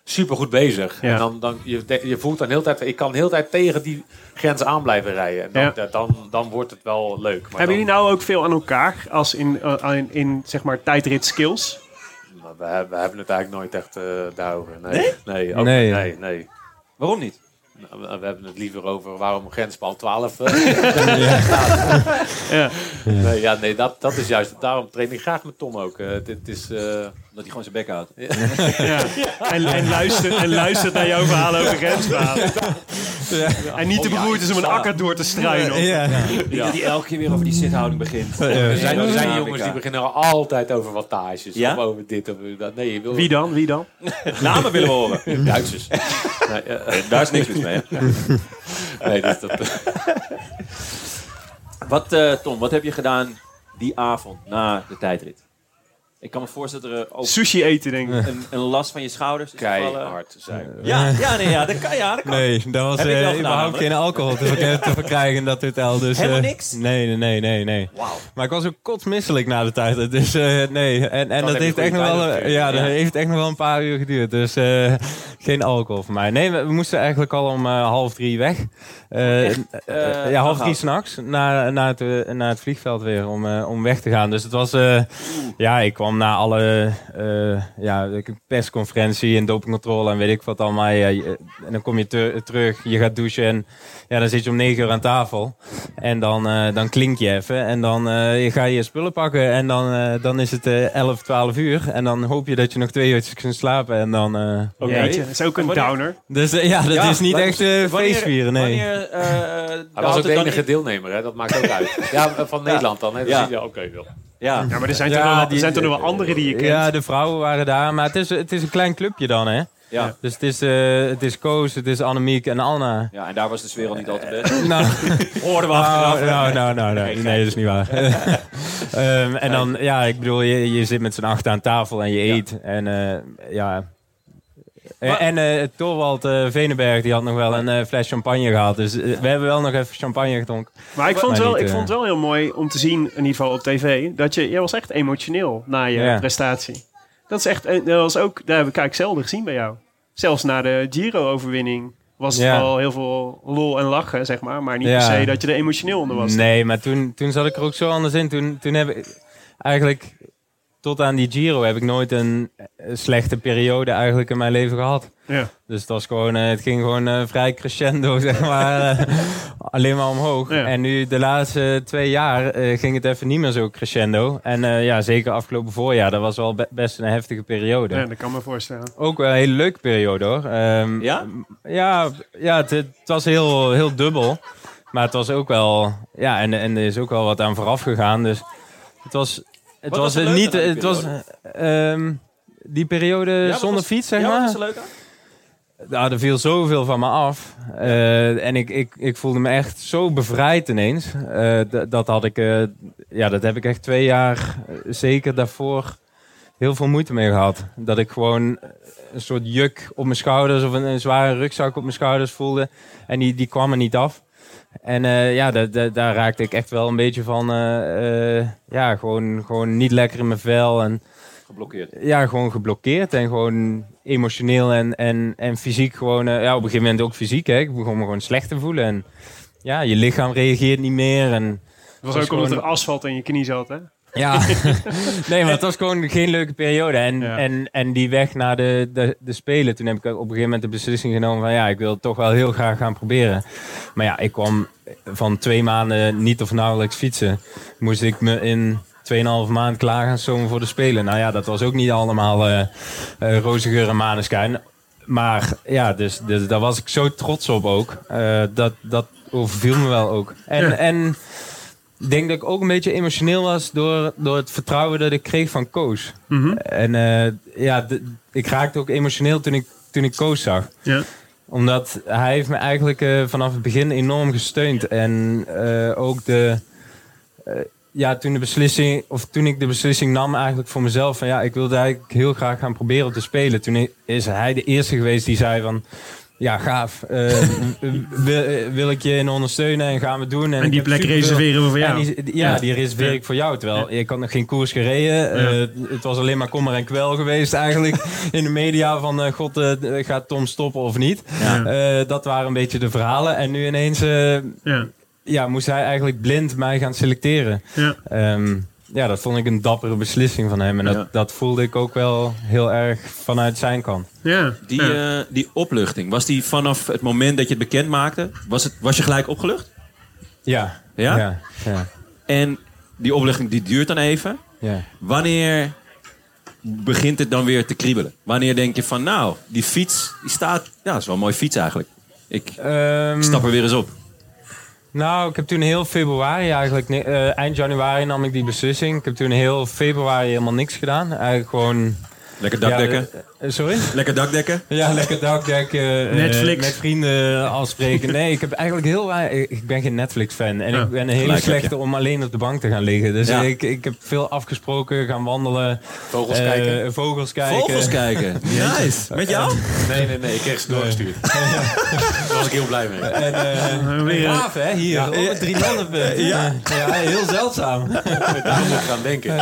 super goed bezig. Ja. En dan, dan je, je voelt dan heel tijd, ik kan de hele tijd tegen die grens aan blijven rijden. En dan, Ja. dan, dan wordt het wel leuk. Maar Hebben dan, jullie nou ook veel aan elkaar als in, eh, in, in zeg maar tijdrit skills? we, hebben- we hebben het eigenlijk nooit echt eh daarover. Nee, nee, ook Nee. niet. nee, nee. Waarom niet? Nou, we- hebben het liever over waarom grenspaal 12. eh, Ja. nee, ja, nee dat, dat is juist. Daarom train ik graag met Tom ook. Eh, dit is, eh, Omdat hij gewoon zijn bek houdt. Ja. En, en, luistert, en luistert naar jouw verhalen over grensverhalen. En niet te beroerd is om een akker door te struinen. Ja. Die, die elke keer weer over die zithouding begint. Ja. Er zijn, er zijn Ja. jongens die beginnen altijd over wattages. Ja? Of over dit of over dat. Nee, je wil Wie dan? Wie dan? Namen willen we horen. Duitsers. nee, Daar is niks mis mee. hè? nee, dus dat, Wat, eh, Tom, wat heb je gedaan die avond na de tijdrit? Ik kan me voorstellen dat er ook Sushi eten, denk ik. een, een last van je schouders is gevallen. keihard zijn. Ja, ja, nee, ja, dat kan. Ja, dat kan. Nee, dat was Heb ik wel eh, gedaan, überhaupt namelijk. geen alcohol te, verk- te verkrijgen in dat hotel. Dus, Helemaal eh, niks? Nee, nee, nee, nee. nee. Wauw. Maar ik was ook kotsmisselijk na de tijd. Dus eh, nee. En, en dat je heeft goede echt, nog wel, eh, natuurlijk. ja, dat Ja. heeft echt nog wel een paar uur geduurd. Dus eh, geen alcohol voor mij. Nee, we, we moesten eigenlijk al om eh, half drie weg. Eh, eh, Eh, ja, half nog drie af. s'nachts naar, naar, het, eh, naar het vliegveld weer om, eh, om weg te gaan. Dus het was... eh, ja, ik kwam na alle eh, ja, persconferentie en dopingcontrole en weet ik wat allemaal. Ja, je- en dan kom je ter- terug, je gaat douchen en ja, dan zit je om negen uur aan tafel. En dan, eh, dan klink je even en dan eh, ga je je spullen pakken en dan, eh, dan is het eh 11, 12 uur. En dan hoop je dat je nog twee uurtjes kunt slapen en dan... eh, Oké. Jeetje, dat is ook een downer. dus ja, dat Ja, is niet echt feestvieren, nee. Wanneer, eh, Hij was ook de enige deelnemer, hè? dat maakt ook uit. Ja, van Nederland dan. Hè? Dan Ja. zie je, oké, wel. Ja. Ja, maar er zijn, Ja, toch nog er die- zijn toch nog wel anderen die je kent. Ja, de vrouwen waren daar, maar het is, het is een klein clubje dan, hè. Ja. Dus het is, eh, het is Koos, het is Annemiek en Anna. ja, en daar was de sfeer al niet al te best. Nou, Hoorden we achteraf. Nou, nou, nou, nou, Nee, nee, nee, dat is niet waar. Ehm, en dan, ja, ik bedoel, je, je zit met z'n acht aan tafel en je eet. En eh, ja, Eh, En eh Torwald eh, Venenberg die had nog wel een eh, fles champagne gehad. Dus eh, we hebben wel nog even champagne gedronken. Maar ik vond, het Maar wel, niet, ik eh, vond het wel heel mooi om te zien, in ieder geval op tv, dat je, jij was echt emotioneel na je prestatie. Dat is echt, eh, dat was ook, daar heb ik eigenlijk zelden gezien bij jou. Zelfs na de Giro-overwinning was het wel heel veel lol en lachen, zeg maar. Maar niet per se dat je er emotioneel onder was. Nee, maar toen, toen zat ik er ook zo anders in. Toen, toen heb ik eigenlijk tot aan die Giro heb ik nooit een eh, slechte periode eigenlijk in mijn leven gehad. Ja. Dus het was gewoon, eh, het ging gewoon eh, vrij crescendo, zeg maar. alleen maar omhoog. Ja. En nu de laatste twee jaar ging het even niet meer zo crescendo. En eh, ja, zeker afgelopen voorjaar, dat was wel be- best een heftige periode. ja, dat kan me voorstellen. Ook wel een hele leuke periode hoor. Ehm, Ja? Ja, ja het, het was heel, heel dubbel. Maar het was ook wel... Ja, en, en er is ook wel wat aan vooraf gegaan. Dus het was... Het Wat was, was niet... Het was, die periode zonder was- fiets, zeg ja, wat maar. was er leuk aan? Nou, er viel zoveel van me af. Eh, en ik, ik, ik voelde me echt zo bevrijd ineens. Eh, dat had ik... eh, ja, dat heb ik echt twee jaar zeker daarvoor heel veel moeite mee gehad. Dat ik gewoon een soort juk op mijn schouders of een, een zware rugzak op mijn schouders voelde. En die, die kwam er niet af. En eh, ja, da- da- daar raakte ik echt wel een beetje van... eh, eh, ja, gewoon, gewoon niet lekker in mijn vel. En Geblokkeerd. ja, gewoon geblokkeerd en gewoon emotioneel en, en, en fysiek gewoon, ja, op een gegeven moment ook fysiek, hè. Ik begon me gewoon slecht te voelen en ja, je lichaam reageert niet meer en was was ook omdat er asfalt in je knie zat, hè? ja, nee, maar het was gewoon geen leuke periode en, Ja. en, en die weg naar de, de, de Spelen, toen heb ik op een gegeven moment de beslissing genomen van ja, ik wil het toch wel heel graag gaan proberen. Maar ja, ik kwam van twee maanden niet of nauwelijks fietsen, moest ik me in 2,5 maand klaar gaan stomen voor de Spelen. Nou ja, dat was ook niet allemaal eh eh, roze geur en maneschijn. Maar ja, dus, dus daar was ik zo trots op ook. Eh, dat, dat overviel me wel ook. En, Ja. en ik denk dat ik ook een beetje emotioneel was door, door het vertrouwen dat ik kreeg van Koos. Mhm. En eh, ja, ik raakte ook emotioneel toen ik, toen ik Koos zag Ja. omdat hij heeft me eigenlijk eh, vanaf het begin enorm gesteund. En eh, ook de... ja, toen, de beslissing, of toen ik de beslissing nam eigenlijk voor mezelf... van ja, ik wilde eigenlijk heel graag gaan proberen te spelen. Toen is hij de eerste geweest die zei van... Ja, gaaf. Eh, wil, wil ik je in ondersteunen en gaan we doen. En die plek reserveren we voor jou. die, ja, Ja. die reserveer ik voor jou. Terwijl ik had nog geen koers gereden. Eh, het was alleen maar kommer en kwel geweest eigenlijk. in de media van, eh, god, eh, gaat Tom stoppen of niet? Eh, dat waren een beetje de verhalen. En nu ineens eh, Ja. ja, moest hij eigenlijk blind mij gaan selecteren. Ja. Ehm, ja, dat vond ik een dappere beslissing van hem. En dat, Ja. dat voelde ik ook wel heel erg vanuit zijn kant. Ja. Die, ja. eh, die opluchting, was die vanaf het moment dat je het bekend maakte, was, het, was je gelijk opgelucht? Ja. Ja? Ja. Ja. En die opluchting die duurt dan even. ja. Wanneer begint het dan weer te kriebelen? Wanneer denk je van, nou, die fiets, die staat... Ja, dat is wel een mooie fiets eigenlijk. Ik Ehm, stap er weer eens op. Nou, ik heb toen heel februari eigenlijk, eh, eind januari nam ik die beslissing. Ik heb toen heel februari helemaal niks gedaan. Eigenlijk gewoon... Lekker dakdekken. Ja, eh, sorry? Lekker dakdekken. Ja, lekker dakdekken. eh, Netflix. met vrienden afspreken. Nee, ik heb eigenlijk heel. Ik ben geen Netflix-fan. En Ja, ik ben een hele slechte om alleen op de bank te gaan liggen. Dus Ja. ik, ik heb veel afgesproken, gaan wandelen. Vogels eh, kijken. Vogels kijken. Vogels kijken. Nice. Met jou? Nee, nee, nee. Ik kreeg ze doorgestuurd. Daar was ik heel blij mee. En, eh, Weer, eh, braaf, hè? Hier, het drie landenpunt. Ja. ja, heel zeldzaam. Daarom moet ik gaan denken.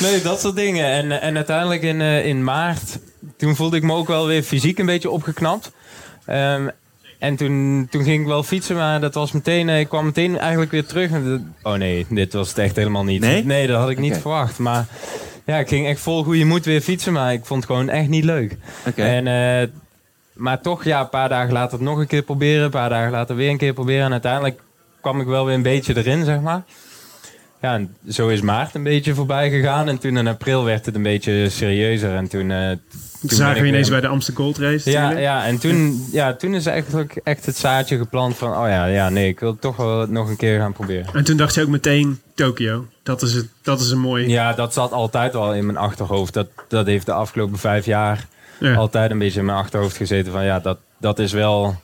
Nee, dat soort dingen. En, en uiteindelijk in, eh, in maart, toen voelde ik me ook wel weer fysiek een beetje opgeknapt. Ehm, en toen, toen ging ik wel fietsen, maar dat was meteen, eh, ik kwam meteen eigenlijk weer terug. En dat- Oh nee, dit was het echt helemaal niet. Nee? dat had ik niet verwacht. Maar ja, ik ging echt vol goede moed weer fietsen, maar ik vond het gewoon echt niet leuk. Oké. En, eh, maar toch, ja, een paar dagen later het nog een keer proberen. Een paar dagen later weer een keer proberen. En uiteindelijk kwam ik wel weer een beetje erin, zeg maar. Ja, en zo is maart een beetje voorbij gegaan. En toen in april werd het een beetje serieuzer. En toen... eh, Toen zagen we ineens weer- bij de Amsterdam Gold Race. ja, natuurlijk. ja, en toen, ja, toen is eigenlijk echt het zaadje geplant van... Oh ja, ja, nee, ik wil het toch wel nog een keer gaan proberen. En toen dacht je ook meteen Tokio. Dat is, het, dat is een mooi. Ja, dat zat altijd al in mijn achterhoofd. Dat, dat heeft de afgelopen vijf jaar Ja. altijd een beetje in mijn achterhoofd gezeten. Van ja, dat, dat is wel...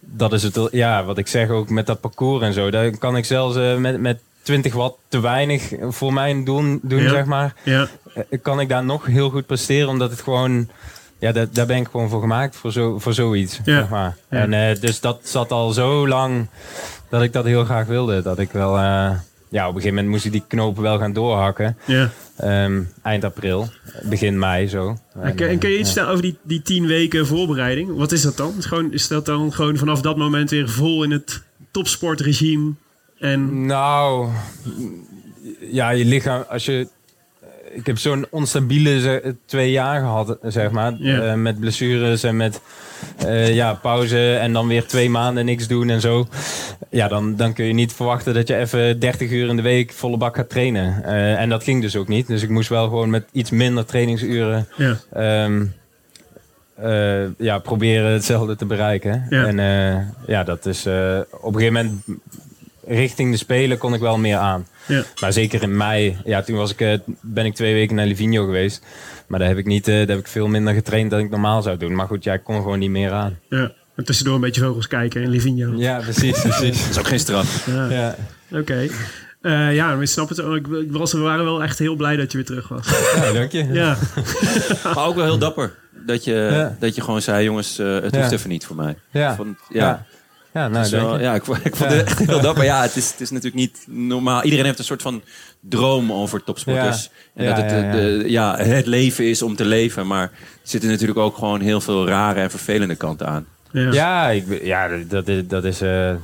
Dat is het, ja, wat ik zeg ook met dat parcours en zo. Daar kan ik zelfs eh, met, met 20 watt te weinig voor mijn doen, doen Ja. zeg maar. Ja. Eh, kan ik daar nog heel goed presteren. Omdat het gewoon ja, daar, daar ben ik gewoon voor gemaakt, voor, zo, voor zoiets. Ja. Zeg maar. En eh, dus dat zat al zo lang dat ik dat heel graag wilde. Dat ik wel, ja, op een gegeven moment moest ik die knopen wel gaan doorhakken. Ja. Ehm, eind april, begin mei zo. En, kun- en kun je iets ja. vertellen over die, die tien weken voorbereiding? Wat is dat dan? Is, gewoon, is dat dan gewoon vanaf dat moment weer vol in het topsportregime? En Nou, ja, je lichaam, als je. Ik heb zo'n onstabiele twee jaar gehad, zeg maar. Eh, met blessures en met eh, ja, pauze en dan weer twee maanden niks doen en zo. Ja, dan, dan kun je niet verwachten dat je even 30 uur in de week volle bak gaat trainen. Eh, en dat ging dus ook niet. Dus ik moest wel gewoon met iets minder trainingsuren ja, ehm, eh, ja, proberen hetzelfde te bereiken. Ja. En ja, dat is op een gegeven moment richting de Spelen kon ik wel meer aan. ja, Maar zeker in mei, ja, toen was ik, eh, ben ik twee weken naar Livigno geweest. Maar daar heb ik, niet, eh, daar heb ik veel minder getraind dan ik normaal zou doen. Maar goed, ja, ik kon gewoon niet meer aan. ja. En tussendoor een beetje vogels kijken in Livigno. Ja, precies, precies. Dat is ook geen straf. Ja. ja. Oké. Eh, ja, maar ik snap het. ook. Ik, ik was, we waren wel echt heel blij dat je weer terug was. ja, dank je. Ja, Maar ook wel heel dapper. Dat je, Ja. dat je gewoon zei, jongens, het Ja. hoeft even niet voor mij. Ja. Ja. Ja. Nou, wel- dank je. ja, ik, vond- ik vond Ja. het echt heel dapper. Ja, het is, het is natuurlijk niet normaal. Iedereen heeft een soort van droom over topsporters. En Ja, dat het, ja, de- ja. de- ja, het leven is om te leven. Maar er zitten natuurlijk ook gewoon heel veel rare en vervelende kanten aan. ja. Ja, ik, ja dat is, dat is, eh,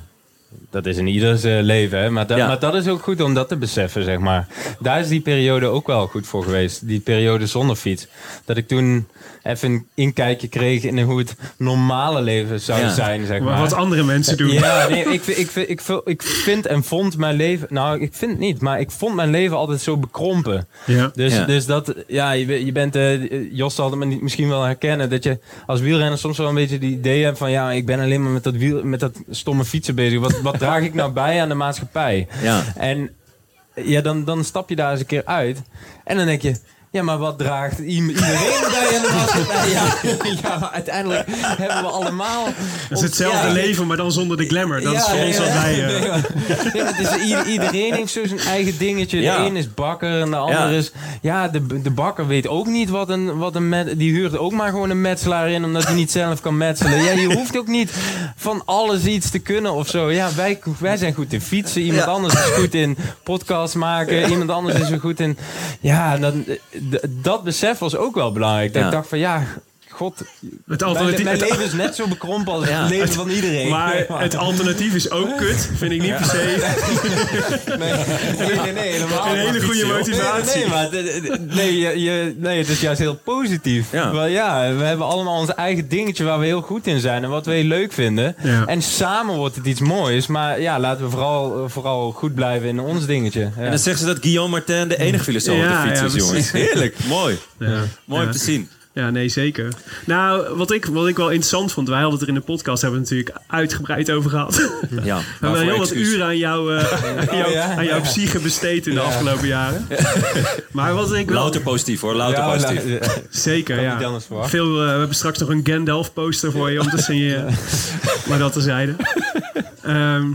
dat is in ieders eh, leven. Hè? Maar, dat, Ja. maar dat is ook goed om dat te beseffen, zeg maar. Daar is die periode ook wel goed voor geweest. Die periode zonder fiets. Dat ik toen even een inkijkje kreeg in hoe het normale leven zou Ja. zijn, zeg Maar maar. Wat andere mensen doen. Ja, nee, ik, vind- ik, ik, ik vind en vond mijn leven... Nou, ik vind het niet, maar ik vond mijn leven altijd zo bekrompen. Ja. Dus, Ja. dus dat, ja, je, be- je bent, eh, Jos zal het misschien wel herkennen, dat je als wielrenner soms wel een beetje die idee hebt van, ja, ik ben alleen maar met dat, wiel, met dat stomme fietsen bezig. Wat, wat draag ik nou bij aan de maatschappij? Ja. En ja, dan, dan stap je daar eens een keer uit en dan denk je, ja, maar wat draagt iedereen bij de maatschappij? Ja, ja, uiteindelijk hebben we allemaal... Het is hetzelfde Ja, leven, maar dan zonder de glamour. Dat is voor nee, ons wat wij... eh, Nee, maar- het is, ieder- iedereen heeft zo zijn eigen dingetje. De een is bakker en de ander is... Ja, de, de bakker weet ook niet wat een... Wat een met, die huurt ook maar gewoon een metselaar in... omdat hij niet zelf kan metselen. Ja, je hoeft ook niet van alles iets te kunnen of zo. Ja, wij, wij zijn goed in fietsen. Iemand anders is goed in podcast maken. Iemand anders is er goed in... Ja, dan, dat besef was ook wel belangrijk. Dat Ja. ik dacht van ja... God, Het mijn, alternatief, mijn het- leven is net zo bekrompen als Ja. het leven van iedereen. maar het alternatief is ook kut. Vind ik niet per se. Nee, nee, nee, nee, helemaal Een hele goede motivatie. Nee, maar nee, je, je, nee, het is juist heel positief. Ja. Maar ja, we hebben allemaal ons eigen dingetje waar we heel goed in zijn en wat we heel leuk vinden. Ja. En samen wordt het iets moois. Maar ja, laten we vooral, vooral goed blijven in ons dingetje. Ja. En dan zeggen ze dat Guillaume Martin de enige filosoof Ja, op de fiets ja, is, jongens. Heerlijk, mooi. Ja. Mooi Ja. om te zien. Ja, nee, zeker. Nou, wat ik, wat ik wel interessant vond, wij hadden het er in de podcast hebben we natuurlijk uitgebreid over gehad. We Ja, hebben heel wat uren aan, jou, eh, aan, jou, ja? aan jouw psyche besteed in de afgelopen jaren. Maar wat ik wel... Louter positief hoor, louter Ja, positief. Zeker, ja. Veel, eh, we hebben straks nog een Gandalf poster voor je om te signeren. maar dat terzijde. Ehm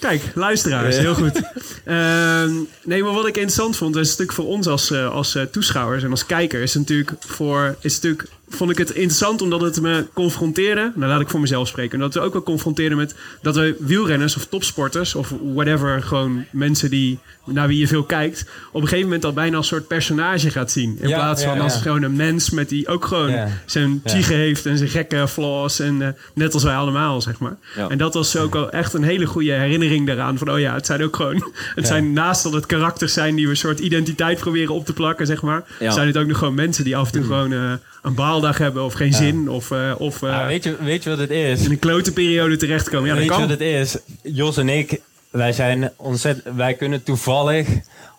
kijk, luisteraars, heel goed. Ehm, nee, maar wat ik interessant vond, is een stuk voor ons als, eh, als eh, toeschouwers en als kijker, is natuurlijk voor, is natuurlijk, vond ik het interessant omdat het me confronteerde. Nou, laat ik voor mezelf spreken. Dat we ook wel confronteerden met dat we wielrenners of topsporters of whatever, gewoon mensen die naar wie je veel kijkt, op een gegeven moment al bijna als soort personage gaat zien. In Ja, plaats van ja, als ja. gewoon een mens met die ook gewoon zijn psyche heeft en zijn gekke flaws. En eh, net als wij allemaal, zeg maar. En dat was ook wel echt een hele goede herinnering daaraan. Van oh ja, het zijn ook gewoon. Het zijn naast dat het karakters zijn die we een soort identiteit proberen op te plakken, zeg maar. Zijn het ook nog gewoon mensen die af en toe gewoon eh, een baaldag hebben of geen zin. Of, eh, of eh, Ja, weet, je, weet je wat het is? in een klote periode terechtkomen. Ja, dat Weet je kan. wat het is? Jos en ik, wij zijn ontzettend... Wij kunnen toevallig,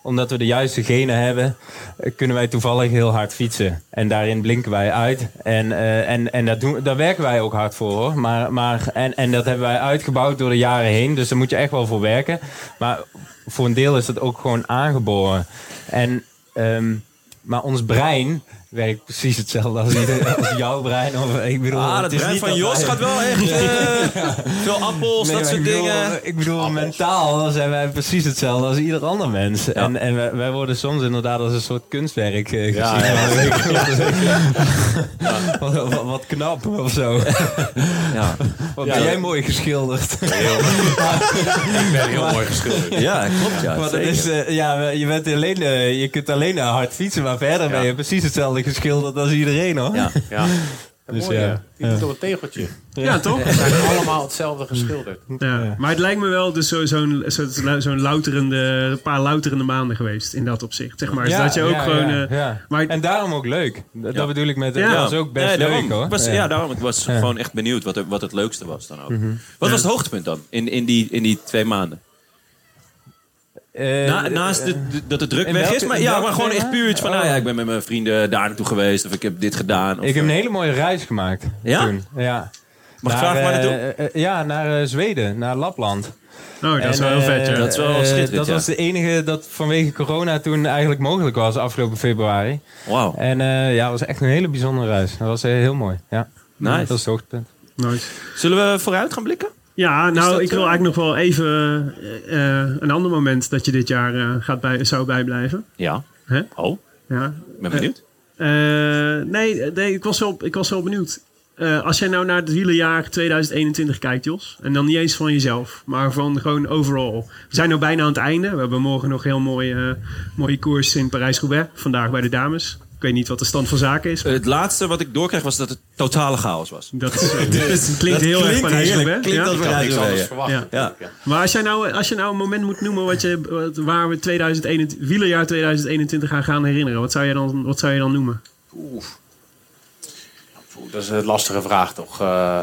omdat we de juiste genen hebben... eh, kunnen wij toevallig heel hard fietsen. En daarin blinken wij uit. En, en, en dat doen, daar werken wij ook hard voor, hoor. Maar, maar, en, en dat hebben wij uitgebouwd door de jaren heen. Dus daar moet je echt wel voor werken. Maar voor een deel is het ook gewoon aangeboren. En... ehm, maar ons brein werkt precies hetzelfde als, ieder- als jouw brein. Of, ik bedoel, Ah, het dat is brein van Jos gaat wel echt eh, veel appels, Nee, dat maar soort ik bedoel, dingen. Ik bedoel, mentaal zijn wij precies hetzelfde als ieder ander mens. En, en wij, wij worden soms inderdaad als een soort kunstwerk gezien. Ja, ja. Wat, wat, knap of zo. Ja, Wat Ja, ben jij mooi geschilderd. Ik ben heel mooi geschilderd. ja klopt. Ja, zeker. is, eh, ja, je, bent alleen, eh, je kunt alleen hard fietsen, maar verder ben je precies hetzelfde geschilderd als iedereen hoor. Ja. Ja. Dus Mooi, ja. ja. Die doet op een tegeltje. Ja, toch? We zijn allemaal hetzelfde geschilderd. Ja. Maar het lijkt me wel dus zo- zo'n zo, zo'n louterende, een paar louterende maanden geweest in dat opzicht. Zeg maar. Dus dat je ook ja, gewoon... ja, eh, ja. maar En daarom ook leuk. Dat, dat bedoel ik met... Ja. Ja. Dat was ook best Nee, leuk daarom. hoor. Was, ja. daarom. Ik was gewoon echt benieuwd wat, er, wat het leukste was dan ook. Wat was het hoogtepunt dan in, in, die, in die twee maanden? Eh, Na, naast de, de- dat de druk weg welke- is, maar, ja, maar gewoon echt puur iets van, nou ja, ik ben met mijn vrienden daar naartoe geweest of ik heb dit gedaan. Of, Ik heb een eh, hele mooie reis gemaakt. Ja? Toen. Ja. Mag ik Naar, vragen waar naartoe? eh, ja, naar Zweden, naar Lapland. oh, dat is wel heel vet, ja. Dat is wel schitterend, Dat ja. was de enige dat vanwege corona toen eigenlijk mogelijk was, afgelopen februari. Wauw. En eh, ja, dat was echt een hele bijzondere reis. Dat was heel mooi. Ja. Nice. Dat is het hoogtepunt. Nice. Zullen we vooruit gaan blikken? Ja, nou, dat, ik wil eh, eigenlijk nog wel even eh, eh, een ander moment dat je dit jaar gaat bij, zou bijblijven. Ja. Oh, Ja. ben benieuwd. Nee, nee ik, was wel, ik was wel benieuwd. Als jij nou naar het wielerjaar 2021 kijkt, Jos. En dan niet eens van jezelf, maar van gewoon overall. We zijn nu bijna aan het einde. We hebben morgen nog heel mooie, mooie koers in Parijs-Roubaix. Vandaag bij de dames. Ik weet niet wat de stand van zaken is. maar Het laatste wat ik doorkreeg was dat het totale chaos was. Dat, is, eh, Dus klinkt heel erg Parijs-Roubaix. Klinkt ja? als Ik kan niks anders verwachten. Ja. Ja. Maar als, jij nou, als je nou een moment moet noemen wat je, wat- waar we 2021, wielerjaar 2021 aan gaan herinneren. Wat zou je dan, wat zou je dan noemen? Oeh, dat is een lastige vraag toch? Eh,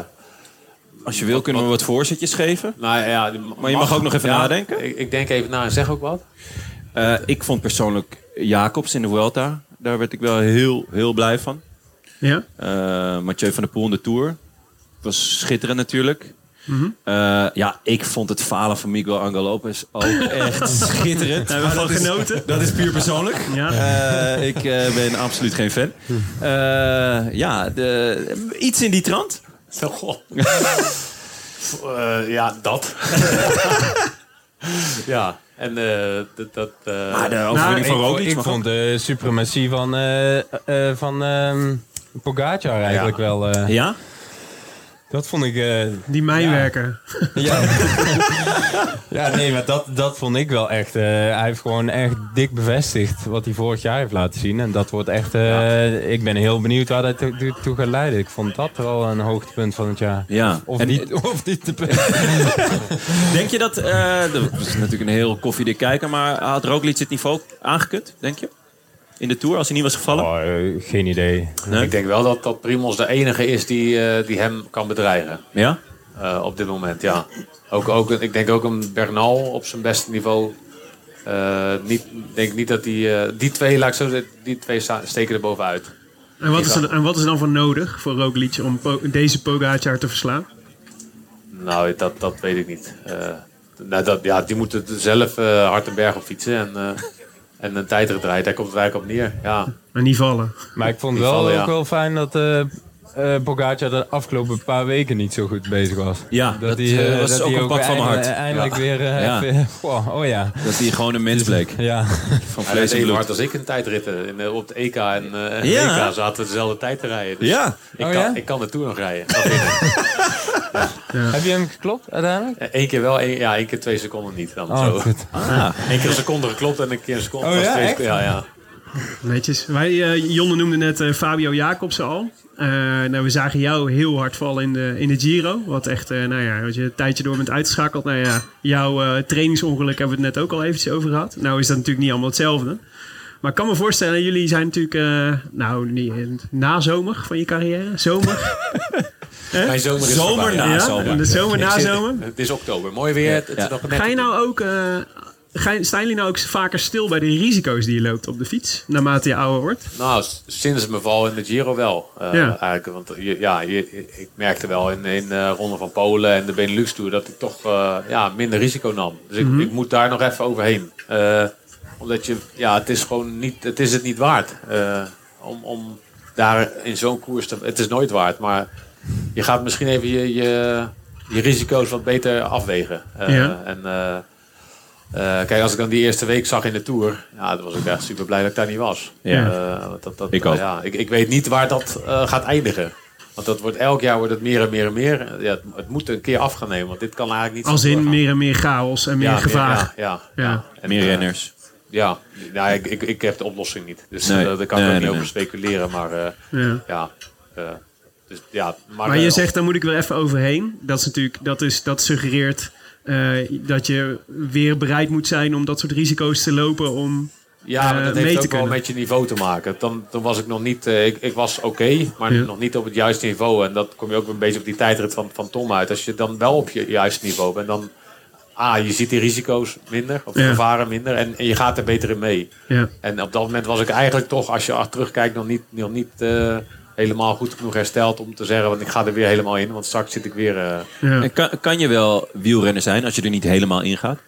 Als je wil kunnen we wat voorzetjes geven. nou ja, Maar je mag ook nog even Ja, nadenken. Ik, ik denk even na en zeg ook wat. Eh, ik vond persoonlijk Jacobs in de Vuelta. Daar werd ik wel heel, heel blij van. Ja? Eh Mathieu van der Poel in de Tour. Was schitterend natuurlijk. Mhm. Eh, ja, ik vond het falen van Miguel Angel Lopez ook echt schitterend. Daar hebben we van is- genoten. Dat is puur persoonlijk. Ja. Eh, ik ben absoluut geen fan. Eh, ja, de, iets in die trant. Zo, goh. Eh, ja, dat. ja, en eh, dat... dat eh, Maar de overwinning van ik, Roglic ik vond de suprematie van, eh eh, van ehm Pogacar eigenlijk wel... eh, Ja? Dat vond ik... eh, Die mijnwerker. ja. ja, nee, maar dat, dat vond ik wel echt... eh, hij heeft gewoon echt dik bevestigd wat hij vorig jaar heeft laten zien. En dat wordt echt... eh, Ik ben heel benieuwd waar dat toe, toe- gaat leiden. Ik vond dat wel een hoogtepunt van het jaar. Ja. Of En- niet, of niet te Denk je dat... eh dat is natuurlijk een heel koffiedik kijker, maar had Roglic het niveau aangekut, denk je? In de Tour, als hij niet was gevallen? Oh, eh, geen idee. Nee? Ik denk wel dat, dat Primos de enige is die, eh, die hem kan bedreigen. Ja? eh, op dit moment, ja. Ook, ook, ik denk ook een Bernal op zijn beste niveau. Eh, niet, ik denk niet dat die... eh, die twee, laat ik zo zeggen, die twee steken er bovenuit. En wat, is er, en wat is er dan voor nodig voor Roglic om Po- deze Pogacar te verslaan? Nou, dat, dat weet ik niet. Eh, nou, dat, ja, die moeten zelf eh hard en berg op fietsen en, eh, en een tijdrit rijden. Daar komt het eigenlijk op neer. Ja. Maar niet vallen. Maar ik vond wel vallen, ja. ook wel fijn dat eh eh Pogacar de afgelopen paar weken niet zo goed bezig was. Ja, dat, hij, eh, eh, was dat ook een pak van mijn hart. Eindelijk Ja. weer eh, Ja. even... Wow, oh ja. Dat hij gewoon een mens bleek. Ja. Van vlees en even hard bloed. als ik in tijdritten. In, op de EK en Ja. EK zaten we dezelfde tijd te rijden. Dus Ja. ik, Oh, kan, ja? ik kan de Tour nog rijden. Heb je hem geklopt uiteindelijk? Eén keer wel, één, ja, één keer twee seconden niet. Dan Oh, zo. goed. Ah. Eén keer een seconde geklopt en een keer een seconde. Oh, was ja, twee echt? seconden. Ja, ja. Netjes. Wij, eh, Jonne noemde net eh, Fabio Jacobsen al. Eh, nou, we zagen jou heel hard vallen in de, in de Giro. Wat echt, eh, nou ja, wat je een tijdje door bent uitgeschakeld. Nou ja, jouw eh, trainingsongeluk hebben we het net ook al eventjes over gehad. Nou is dat natuurlijk niet allemaal hetzelfde. Maar ik kan me voorstellen, jullie zijn natuurlijk, eh, nou, niet, eh, na zomer van je carrière. Zomer. Mijn zomer is Zomer voorbij. na ja, zomer. de zomer, na zomer. Het is oktober. Mooi weer. Het, is nog net Ga je nou ook, eh, ga je- staan jullie nou ook vaker stil bij de risico's die je loopt op de fiets? Naarmate je ouder wordt? Nou, sinds mijn val in de Giro wel. Eh, Ja. eigenlijk, want je, ja, je, ik merkte wel in, in de Ronde van Polen en de Benelux Tour dat ik toch eh, ja, minder risico nam. Dus ik, ik moet daar nog even overheen. Eh, omdat je, ja, het is gewoon niet, het is het niet waard. eh, om, om daar in zo'n koers te... Het is nooit waard, maar je gaat misschien even je, je, je risico's wat beter afwegen. Eh, Ja. En eh, eh, kijk, als ik dan die eerste week zag in de Tour, ja, dan was ik echt super blij dat ik daar niet was. Ja. Dat, dat, Ik ook. Ja, ik, ik weet niet waar dat eh, gaat eindigen. Want dat wordt, elk jaar wordt het meer en meer en meer. Ja, het, het moet een keer af gaan nemen, want dit kan eigenlijk niet Als in meer en meer chaos en meer Ja, gevaar. Ja, ja, Ja. ja. En, Meer renners. ja, nou, ik, ik, ik heb de oplossing niet. Dus Nee. daar kan Nee, ik ook nee, niet over speculeren. Maar eh, Ja. Dus, ja, maar, Maar je zegt, daar moet ik wel even overheen. Dat, is natuurlijk, dat, is, dat suggereert eh, dat je weer bereid moet zijn om dat soort risico's te lopen. Om, Ja, maar eh, dat heeft ook wel met je niveau te maken. Dan, dan was ik nog niet... eh, ik, ik was oké, maar Ja. nog niet op het juiste niveau. En dat kom je ook een beetje op die tijdrit van, van Tom uit. Als je dan wel op je juiste niveau bent, dan... Ah, je ziet die risico's minder, of Ja. gevaren minder. En, en je gaat er beter in mee. ja. En op dat moment was ik eigenlijk toch, als je achter terugkijkt, nog niet, nog niet helemaal goed genoeg hersteld om te zeggen, want ik ga er weer helemaal in. Want straks zit ik weer. eh, Ja. En kan, kan je wel wielrenner zijn als je er niet helemaal in gaat?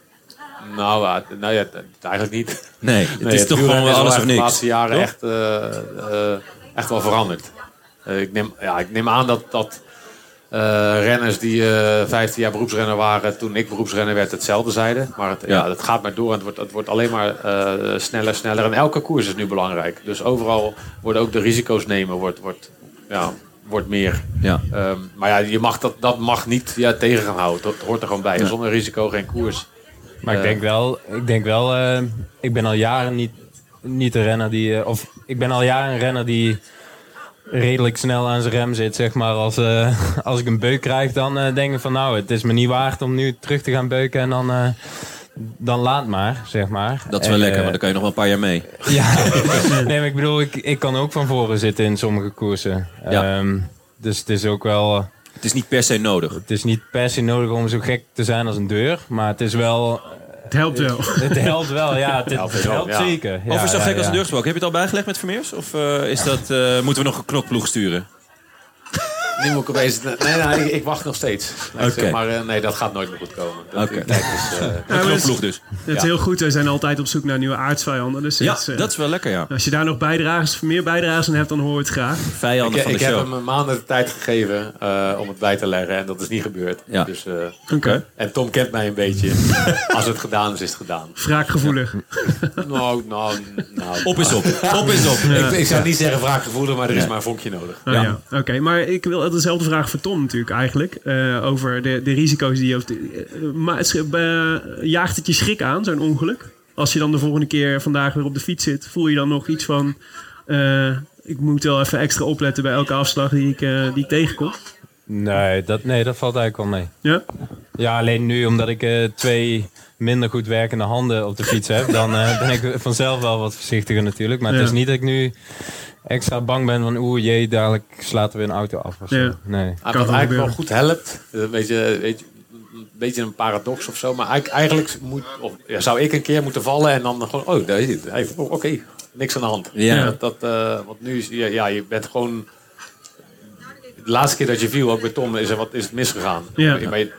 nou, eh, nou ja, eigenlijk niet. Nee, het Nee, is toch gewoon alles is of niks. De laatste jaren toch? echt, eh, echt wel veranderd. Eh, ik, neem, ja, ik neem aan dat, dat renners die eh 15 jaar beroepsrenner waren toen ik beroepsrenner werd hetzelfde zeiden. Maar het, ja. Ja. het gaat maar door en het wordt, het wordt alleen maar eh, sneller, sneller. En elke koers is nu belangrijk. Dus overal worden ook de risico's nemen wordt, wordt, ja, wordt meer. Ja. Ehm, maar ja, je mag dat, dat mag niet ja, tegen gaan houden. Dat hoort er gewoon bij. Zonder risico geen koers. Maar ik Eh. denk wel, ik denk wel, eh, ik ben al jaren niet, niet een renner die, eh, of ik ben al jaren een renner die redelijk snel aan zijn rem zit, zeg maar. Als, eh, als ik een beuk krijg, dan eh, denk ik van nou, het is me niet waard om nu terug te gaan beuken en dan, eh, dan laat maar, zeg maar. Dat is wel En, lekker, want dan kan je nog wel een paar jaar mee. ja, nee, maar ik bedoel, ik, ik kan ook van voren zitten in sommige koersen. Ja. Ehm, dus het is ook wel, Het is niet per se nodig. het is niet per se nodig om zo gek te zijn als een deur, maar het is wel, Het helpt wel. het helpt wel, ja, het, Helpt zeker. Ja, Over zo ja, gek als een deur gesproken. Heb je het al bijgelegd met Vermeers? Of eh, is dat, eh, moeten we nog een knokploeg sturen? Nu moet ik opeens... Nee, nee, ik, ik wacht nog steeds. Nee, Oké. Maar eh, nee, dat gaat nooit meer goed komen. Dat, Oké. tijd is, eh, Een dus. Het is heel goed. We zijn altijd op zoek naar nieuwe aardsvijanden. Dus Ja, is, eh, dat is wel lekker, ja. Als je daar nog bijdragers, meer bijdragers aan hebt, dan hoor je het graag. Vijanden ik van de ik heb show. hem een maanden de tijd gegeven eh, om het bij te leggen. En dat is niet gebeurd. Ja. Dus, eh, Oké. en Tom kent mij een beetje. Als het gedaan is, is het gedaan. Wraakgevoelig. Nou, nou, nou. Op is op. Op is op. Ik, ik zou niet zeggen wraakgevoelig, maar er is maar een vonkje nodig. Oh, Ja. ja. Oké, maar ik wil dezelfde vraag voor Tom natuurlijk eigenlijk. eh, over de, de risico's die je... Heeft. Eh, maar jaagt het je schrik aan, zo'n ongeluk? Als je dan de volgende keer vandaag weer op de fiets zit, voel je dan nog iets van... eh, ik moet wel even extra opletten bij elke afslag die ik, die ik tegenkom. Nee dat, nee, dat valt eigenlijk wel mee. Ja? Ja, alleen nu omdat ik eh, twee minder goed werkende handen op de fiets heb, dan eh, ben ik vanzelf wel wat voorzichtiger natuurlijk. Maar Ja. het is niet dat ik nu extra bang ben van oeh jee, dadelijk slaat er weer een auto af of zo. Ja. Nee. Ah, Kan wat eigenlijk wel goed helpt, eh, een beetje, weet je, een beetje een paradox of zo. Maar eigenlijk, eigenlijk moet, of, ja, zou ik een keer moeten vallen en dan gewoon, oh, daar is het. Hey, Oké, niks aan de hand. Ja. Dat, dat, eh, want nu ja, je bent gewoon... De laatste keer dat je viel, ook bij Tom, is, er wat, is het misgegaan. Ja. Maar je,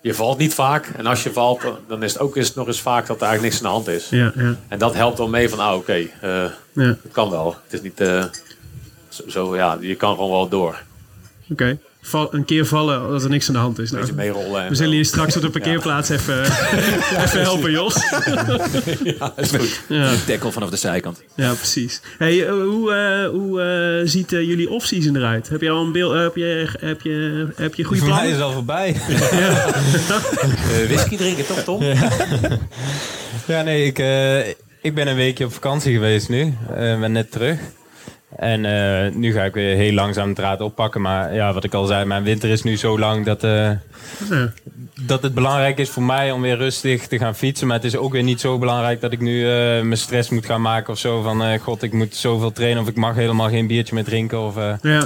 je valt niet vaak. En als je valt, dan is het ook eens, nog eens vaak dat er eigenlijk niks aan de hand is. Ja, ja, En dat helpt wel mee van, ah, oké, eh, ja. het kan wel. Het is niet eh, zo, zo, ja, je kan gewoon wel door. Oké. Val- Een keer vallen als er niks aan de hand is. Nou, beetje meerollen. en we zullen je straks op de parkeerplaats even, even helpen, Jos. Ja, is goed. Ja. Tackle vanaf de zijkant. Ja, precies. Hey, eh, hoe eh, hoe eh, ziet eh, jullie off-season eruit? Heb je al een beeld? heb, je, heb, je, heb je goede Voor mij is plannen? al voorbij. Eh, whisky drinken, toch Tom? ja, nee, ik, eh, ik ben een weekje op vakantie geweest nu. Ik ben net terug. En eh, nu ga ik weer heel langzaam de draad oppakken. Maar ja, wat ik al zei, mijn winter is nu zo lang dat, eh, Ja. dat het belangrijk is voor mij om weer rustig te gaan fietsen. Maar het is ook weer niet zo belangrijk dat ik nu eh, mijn stress moet gaan maken of zo. Van god, ik moet zoveel trainen of ik mag helemaal geen biertje meer drinken. Of, Ja.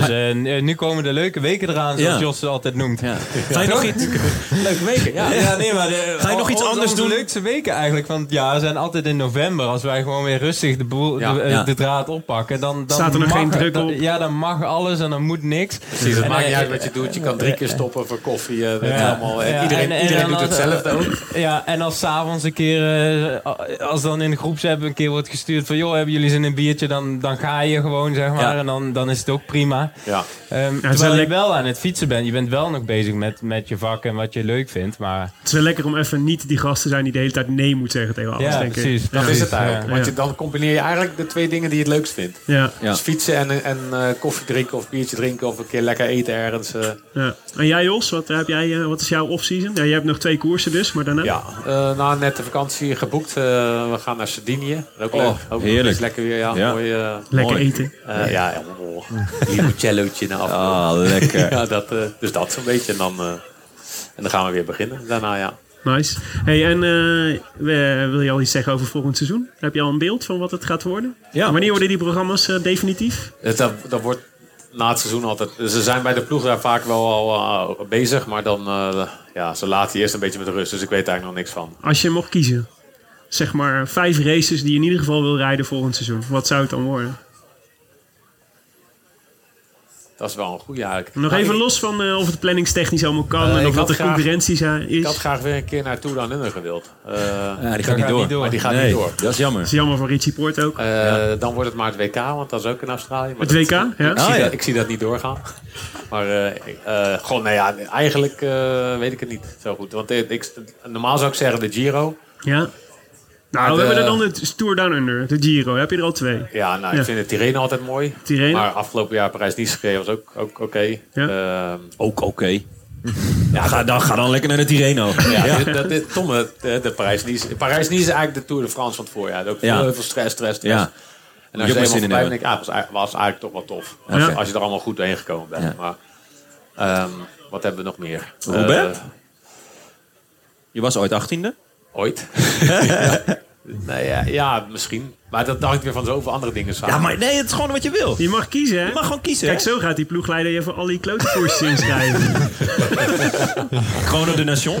Dus eh, nu- nu komen de leuke weken eraan, zoals Ja. Jos het altijd noemt. Ja. Ga je nog iets... Leuke weken, ja. Ja, nee, maar de, Ga je nog iets anders doen? leukste weken eigenlijk van het jaar zijn altijd in november. Als wij gewoon weer rustig de, boel, Ja. de, eh, Ja. de draad oppakken. Dan, dan Staat er nog mag geen druk dan-? Ja, dan mag alles en dan moet niks. Precies, het En, maakt niet eh, uit wat je doet. Je kan drie keer stoppen voor koffie. eh, Ja. allemaal, en Ja, iedereen en- en iedereen dan doet hetzelfde ook. Ja, en als s'avonds een keer, eh, als dan in de groepsapp een keer wordt gestuurd van... joh, hebben jullie zin in een biertje? Dan, dan ga je gewoon, zeg maar. Ja. En dan, dan is het ook prima. Ja. Ehm, wel terwijl je wel aan het fietsen bent. Je bent wel nog bezig met, met je vak en wat je leuk vindt. Maar Het is wel lekker om even niet die gast te zijn die de hele tijd nee moet zeggen tegen alles, ja, denk precies. ik. Dat ja. is het eigenlijk. Ja. Want je, dan combineer je eigenlijk de twee dingen die je het leukst vindt. Ja, Ja. Dus fietsen en, en eh, koffie drinken of biertje drinken of een keer lekker eten ergens. eh. ja. En jij Jos, wat, heb jij, eh, wat is jouw off-season? Ja, je hebt nog twee koersen dus, maar daarna? Ja, eh, na net de vakantie geboekt. Eh, we gaan naar Sardinië. Ook Oh, leuk. Ook heerlijk. is lekker weer. Ja, Ja. Mooi, eh, Lekker Mooi. eten. ja, ja, oh, limoncellootje na afloop. Ah, lekker. Ja, dat, eh, dus dat zo'n beetje. En dan, eh, en dan gaan we weer beginnen daarna, ja. Nice. Hey, en eh, wil je al iets zeggen over volgend seizoen? Heb je al een beeld van wat het gaat worden? Ja. Wanneer worden die programma's definitief? Het, dat, dat wordt na het seizoen altijd... Ze zijn bij de ploeg daar vaak wel al bezig. Maar dan, eh, ja, ze laten eerst een beetje met rust. Dus ik weet eigenlijk nog niks van. Als je mocht kiezen, zeg maar vijf races die je in ieder geval wil rijden volgend seizoen. Wat zou het dan worden? Dat is wel een goede eigenlijk. Nog Maar even ik- los van eh, of het planningstechnisch allemaal kan Eh, en of wat de graag- concurrentie zijn, is. Ik had graag weer een keer naar Tour Under gewild. Eh, Ja, die gaat niet door. niet door. Maar die gaat nee, niet door. dat is jammer. Dat is jammer voor Richie Poort ook. Eh, Dan wordt het maar het WK, want dat is ook in Australië. Maar Het dat- WK, ja? Ik, zie Ah, ja. dat, ik zie dat niet doorgaan. Maar eh eh, gewoon, nou ja, eigenlijk eh, weet ik het niet zo goed. Want ik- normaal zou ik zeggen de Giro. Ja. Nou, Maar we de- hebben er dan de Tour Down Under, de Giro. Heb je er al twee? Ja, nou, Ja. ik vind het Tirreno altijd mooi. Tirreno? Maar afgelopen jaar Parijs-Nice gereden was ook, ook oké. Ja. Ehm, Ook oké. Ja, ga dan, ga dan lekker naar de Tirreno. ja, dit- dat, dit, Tomme, de, de Parijs-Nice. Parijs-Nice is eigenlijk de Tour de France van het voorjaar. Ook Ja. heel veel stress, stress, stress. Ja. En als je je er zin in denk ik, ah, was, eigenlijk- was eigenlijk toch wel tof. Als, Ja. je, als je er allemaal goed doorheen gekomen bent. Ja. Maar, ehm, wat hebben we nog meer? Roubaix? Eh, Je was ooit achttiende. Ooit. ja. Nee, ja, ja, misschien. Maar dat hangt weer van zoveel andere dingen samen. Ja, maar nee, het is gewoon wat je wil. Je mag kiezen, hè? Je mag gewoon kiezen. Kijk, hè? zo gaat die ploegleider je voor al die klote inschrijven. Chrono de Nation.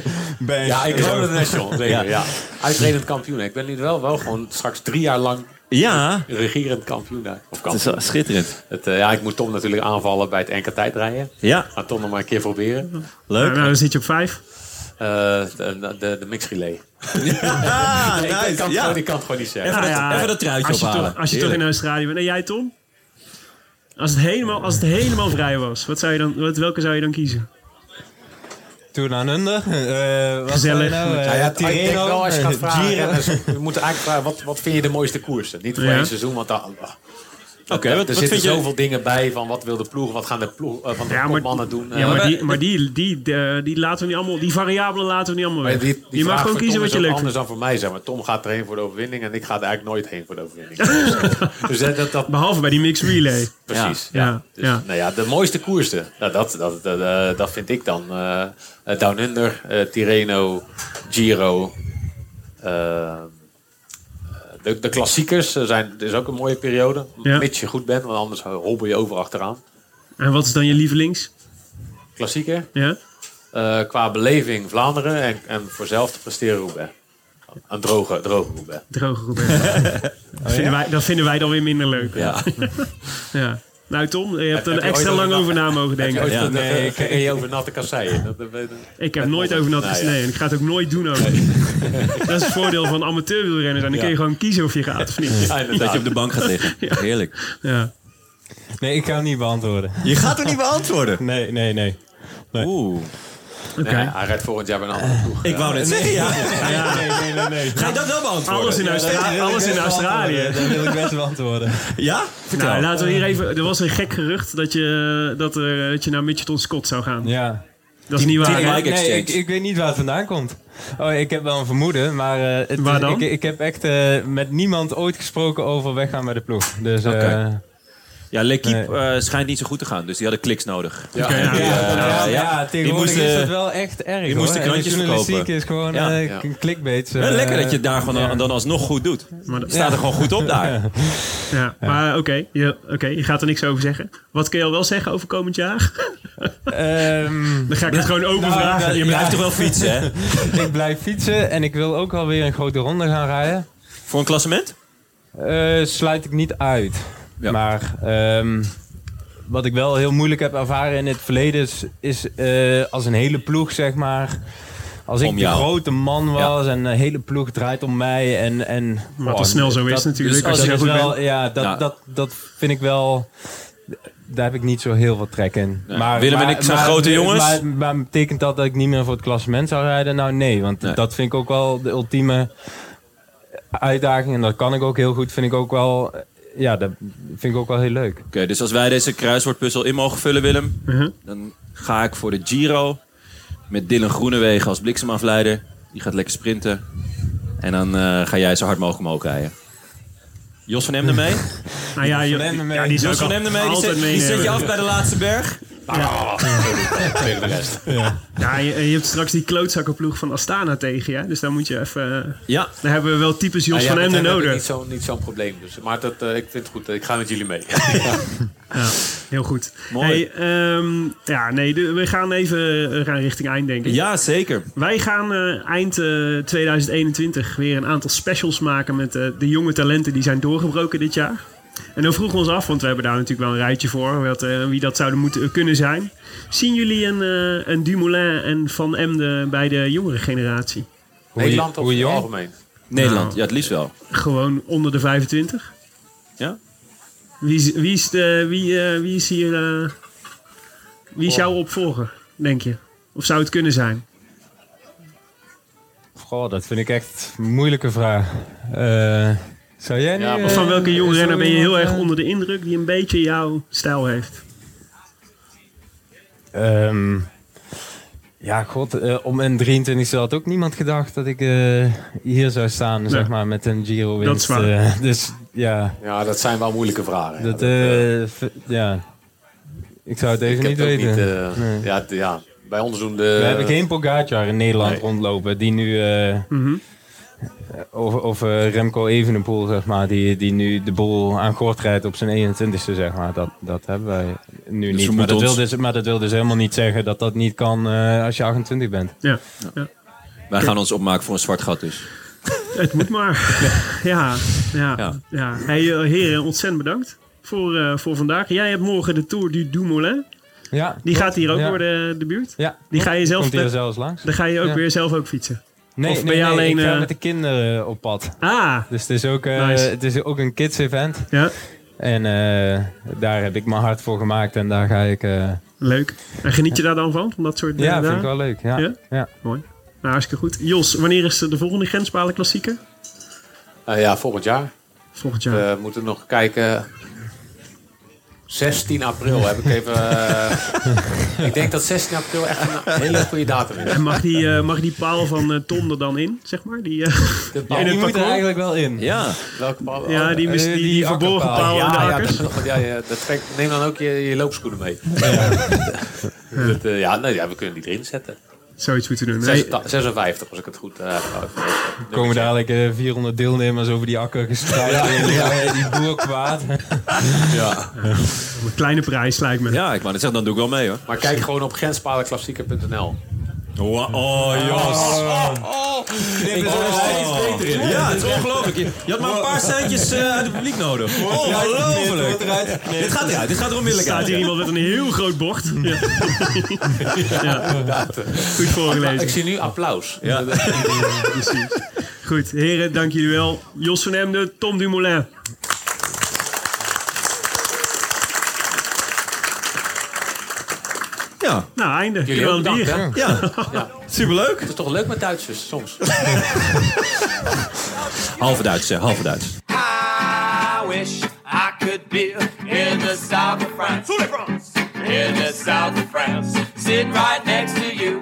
Ja, ik geloof de Nation. Zeker, Ja. ja. Uitredend kampioen. Ik ben nu wel, wel gewoon straks drie jaar lang Ja, regerend kampioen. daar. Of het is schitterend. Het, eh, ja, ik moet Tom natuurlijk aanvallen bij het NK tijdrijden. Ja, Ga Tom nog maar een keer proberen. nou, leuk. nou, dan zit je op vijf. Eh, de, de, de mix relay. Ah, ik, kan het nice. gewoon, Ja. ik kan het gewoon niet zeggen. Even, Nou dat, ja, even dat truitje Als je, ophalen. toch, als je toch in Australië bent. En jij, Tom? Als het helemaal, als het helemaal vrij was, wat zou je dan, wat, welke zou je dan kiezen? Tour Down Under. eh, wat Gezellig. zei je Nou, Eh, Nou ja, ik denk wel als je gaat vragen. Dus we moeten eigenlijk vragen, wat, wat vind je de mooiste koersen? Niet voor Ja. één seizoen, want dan, Oké, er wat, wat zitten vind je... zoveel dingen bij van wat wil de ploeg, wat gaan de ploeg eh, van de Ja, maar- doen. Ja, Eh, maar die, maar die, die, de- die laten we niet allemaal, die variabelen laten we niet allemaal Maar weg. die, die je mag gewoon kiezen Tom wat je leuk anders vindt. dan voor mij, zeg maar. Tom gaat erheen voor de overwinning en ik ga er eigenlijk nooit heen voor de overwinning. dus dat, dat, dat- Behalve bij die mixed relay. precies. Ja, Ja. Dus, ja. Nou ja, de mooiste koersen, nou, dat, dat, dat, eh, dat vind ik dan eh, eh, Down Under, eh, Tirreno, Giro. De, de klassiekers eh, zijn, het is ook een mooie periode. Ja. Mits je goed bent, want anders hobbel je over achteraan. En wat is dan je lievelings? Klassieker, Ja? eh, qua beleving Vlaanderen en, en voor zelf te presteren Roubaix. Een droge, droge Roubaix. Droge Robert. dat, vinden wij, dat vinden wij dan weer minder leuk. Ja. Ja. Nou Tom, je hebt Heb- er heb extra lang over over na mogen Heb denken. Ja, nee, ik- je over natte kasseien? Ik heb nooit over nat Nou ja. gesneden en ik ga het ook nooit doen ook. Dat is het voordeel van amateurwielrennen. Dan kun je gewoon kiezen of je gaat of niet. Ja, Dat je op de bank gaat liggen. Heerlijk. Ja. Nee, ik kan het niet beantwoorden. Je gaat er niet beantwoorden. Nee, nee, nee. Oeh. Nee, hij rijdt volgend jaar bij een andere ploeg. Ik wou net zeggen, ja. Ja. Nee, nee, nee, nee. Ga je dat wel beantwoorden? Alles in, alles Australië. beantwoorden. Dat wil ik best beantwoorden. Ja? Vertel. Nou, laten we hier even. Er was een gek gerucht dat je, dat, eh, dat je naar Mitchelton Scott zou gaan. Ja. Dat is niet waar. Nee, ik, ik weet niet waar het vandaan komt. Oh, ik heb wel een vermoeden, maar eh, het Waar is- dan? Ik, ik heb echt eh, met niemand ooit gesproken over weggaan bij de ploeg. Dus eh, Oké. Ja, L'Equipe Nee. eh, schijnt niet zo goed te gaan. Dus die hadden kliks nodig. Ja. Die, eh, ja, ja. tegenwoordig moesten- is dat wel echt erg. die moesten hoor. En de krantjes journalistiek verkopen. is gewoon eh, k- clickbait. Eh, lekker dat je het daar gewoon ja. dan alsnog goed doet. Maar, dat- Staat er gewoon goed op daar. ja, maar oké, je, oké, je gaat er niks over zeggen. Wat kun je al wel zeggen over komend jaar? Ehm, Dan ga ik het gewoon open Nou, vragen. Je blijft toch wel fietsen, hè? ik blijf fietsen en ik wil ook alweer een grote ronde gaan rijden. Voor een klassement? Eh, sluit ik niet uit. Ja. Maar ehm, wat ik wel heel moeilijk heb ervaren in het verleden is, is eh, als een hele ploeg, zeg maar. Als ik de grote man was en een hele ploeg draait om mij. En, en, Wat al snel zo is natuurlijk, dus als je dat zo is goed wel, bent. Ja, dat, Ja. Dat, dat vind ik wel... Daar heb ik niet zo heel veel trek in. Nee. Willem en ik zijn grote jongens. Maar, maar betekent dat dat ik niet meer voor het klassement zou rijden? Nou nee, want Nee. dat vind ik ook wel de ultieme uitdaging. En dat kan ik ook heel goed. Vind ik ook wel... Ja, dat vind ik ook wel heel leuk. Oké, dus als wij deze kruiswoordpuzzel in mogen vullen, Willem... Mhm. dan ga ik voor de Giro met Dylan Groenewegen als bliksemafleider. Die gaat lekker sprinten. En dan eh, ga jij zo hard mogelijk omhoog rijden. Jos van Emden mee? Nou ja, je, Van Emden mee. ja, die Jos van Emden mee? Die zet, die zet je af bij de laatste berg? Tweede de rest. Ja, je, je hebt straks die klootzakkenploeg van Astana tegen je. Dus daar moet je even... Ja. Daar hebben we wel types Jos Ja, van Emden nodig. Niet zo'n niet zo'n probleem. Dus, maar dat, eh, ik vind het goed. Ik ga met jullie mee. Ja, heel goed. Mooi. Hey, ehm, ja, nee, we gaan even eh, gaan richting eind, denk ik. Ja, zeker. Wij gaan eh, eind eh, 2021 weer een aantal specials maken met de jonge talenten die zijn doorgebroken dit jaar. En dan vroegen we ons af, want we hebben daar natuurlijk wel een rijtje voor, wat, eh, wie dat zouden moeten kunnen zijn. Zien jullie een, eh, een Dumoulin en Van Emden bij de jongere generatie? Nederland of hoe in het jong? algemeen? Nederland, Nou. ja, het liefst wel. Gewoon onder de 25? Ja? Wie is, wie is, de, wie, eh, wie is hier... eh, wie is jouw opvolger, denk je? Of zou het kunnen zijn? Goh, dat vind ik echt een moeilijke vraag. Eh, zou jij nu... Ja, maar eh, Van welke jonge zo renner ben je heel erg eh, onder de indruk die een beetje jouw stijl heeft? Ehm, ja, god, eh, om een 23 had ook niemand gedacht dat ik eh, hier zou staan, zeg maar, met een Giro winst. Dat is waar. eh, dus ja, Ja, dat zijn wel moeilijke vragen. dat, ja, eh, eh, ik zou het ik even heb niet weten. niet... eh, Nee. ja, ja, bij ons doen de... We hebben geen Pogacar in Nederland Nee. rondlopen, die nu... eh, Mhm. Of, of eh, Remco Evenepoel, zeg maar, die, die nu de boel aan gort rijdt op zijn 21ste, zeg maar. Dat, dat hebben wij nu Dus niet. Maar dat, wil dus, maar dat wil dus helemaal niet zeggen dat dat niet kan eh, als je 28 bent. Ja, Wij gaan ons opmaken voor een zwart gat dus. het moet maar. ja, ja, ja. Ja. Hey, eh, heren, ontzettend bedankt voor, eh, voor vandaag. Jij hebt morgen de Tour du Dumoulin. Ja, Die gaat hier ook ja. door de, de buurt. Ja, Die ga je zelf Komt hier met- zelfs langs. Dan ga je ook Ja. weer zelf ook fietsen. Nee, Of nee, ben je nee, alleen, ik ga eh, met de kinderen op pad. Ah, Dus het is ook, eh, Nice. het is ook een kids event. ja, En eh, daar heb ik mijn hart voor gemaakt en daar ga ik... eh, leuk. En geniet je daar dan van? Van dat soort ja, eh, vind ik wel leuk. Ja, Ja? ja? Nou, hartstikke goed. Jos, wanneer is de volgende Grenspalen klassieker? Eh, ja, volgend jaar. Volgend jaar. We moeten nog kijken. 16 april heb ik even. eh, ik denk dat 16 april echt een hele goede datum is. En mag die, eh, mag die paal van eh, Tom er dan in, zeg maar? Die, eh, De paal- die moet er eigenlijk wel in. Ja. welke paal? ja, die, die, die die verborgen paal in de ja, dat, ja, ja, dat trekt, neem dan ook je, je loopschoenen mee. Dat, ja, nee, ja, we kunnen die erin zetten. Zoiets moeten doen. Nee, 56, 56 als ik het goed heb. Er komen dadelijk eh, 400 deelnemers over die akker gespreid. ja. die boer kwaad. Ja. een kleine prijs lijkt me. Ja, ik wou net zeggen, dan doe ik wel mee hoor. Maar kijk gewoon op grenspaleklassieker.nl. Oh, oh Jos. Ik er steeds beter in. Ja, het is ongelooflijk. Je, je had maar een paar centjes eh, uit het publiek nodig. Ongelooflijk. Dit gaat eruit. Dit gaat er Er onmiddellijk staat hier uit. iemand met een heel groot bord. Ja. ja. Goed Ik voorgelezen. zie nu applaus. Ja. Precies. Goed, heren, dank jullie wel. Jos van Emden, Tom Dumoulin. Ja, Nou, einde. Jullie Kunnen ook we een bedankt, bier? hè? ja. Ja. Superleuk. Het is toch leuk met Duitsers soms. Halve Duits, hè. Halve Duits. I wish I could be in the south of France. In the south of France. Sitting right next to you.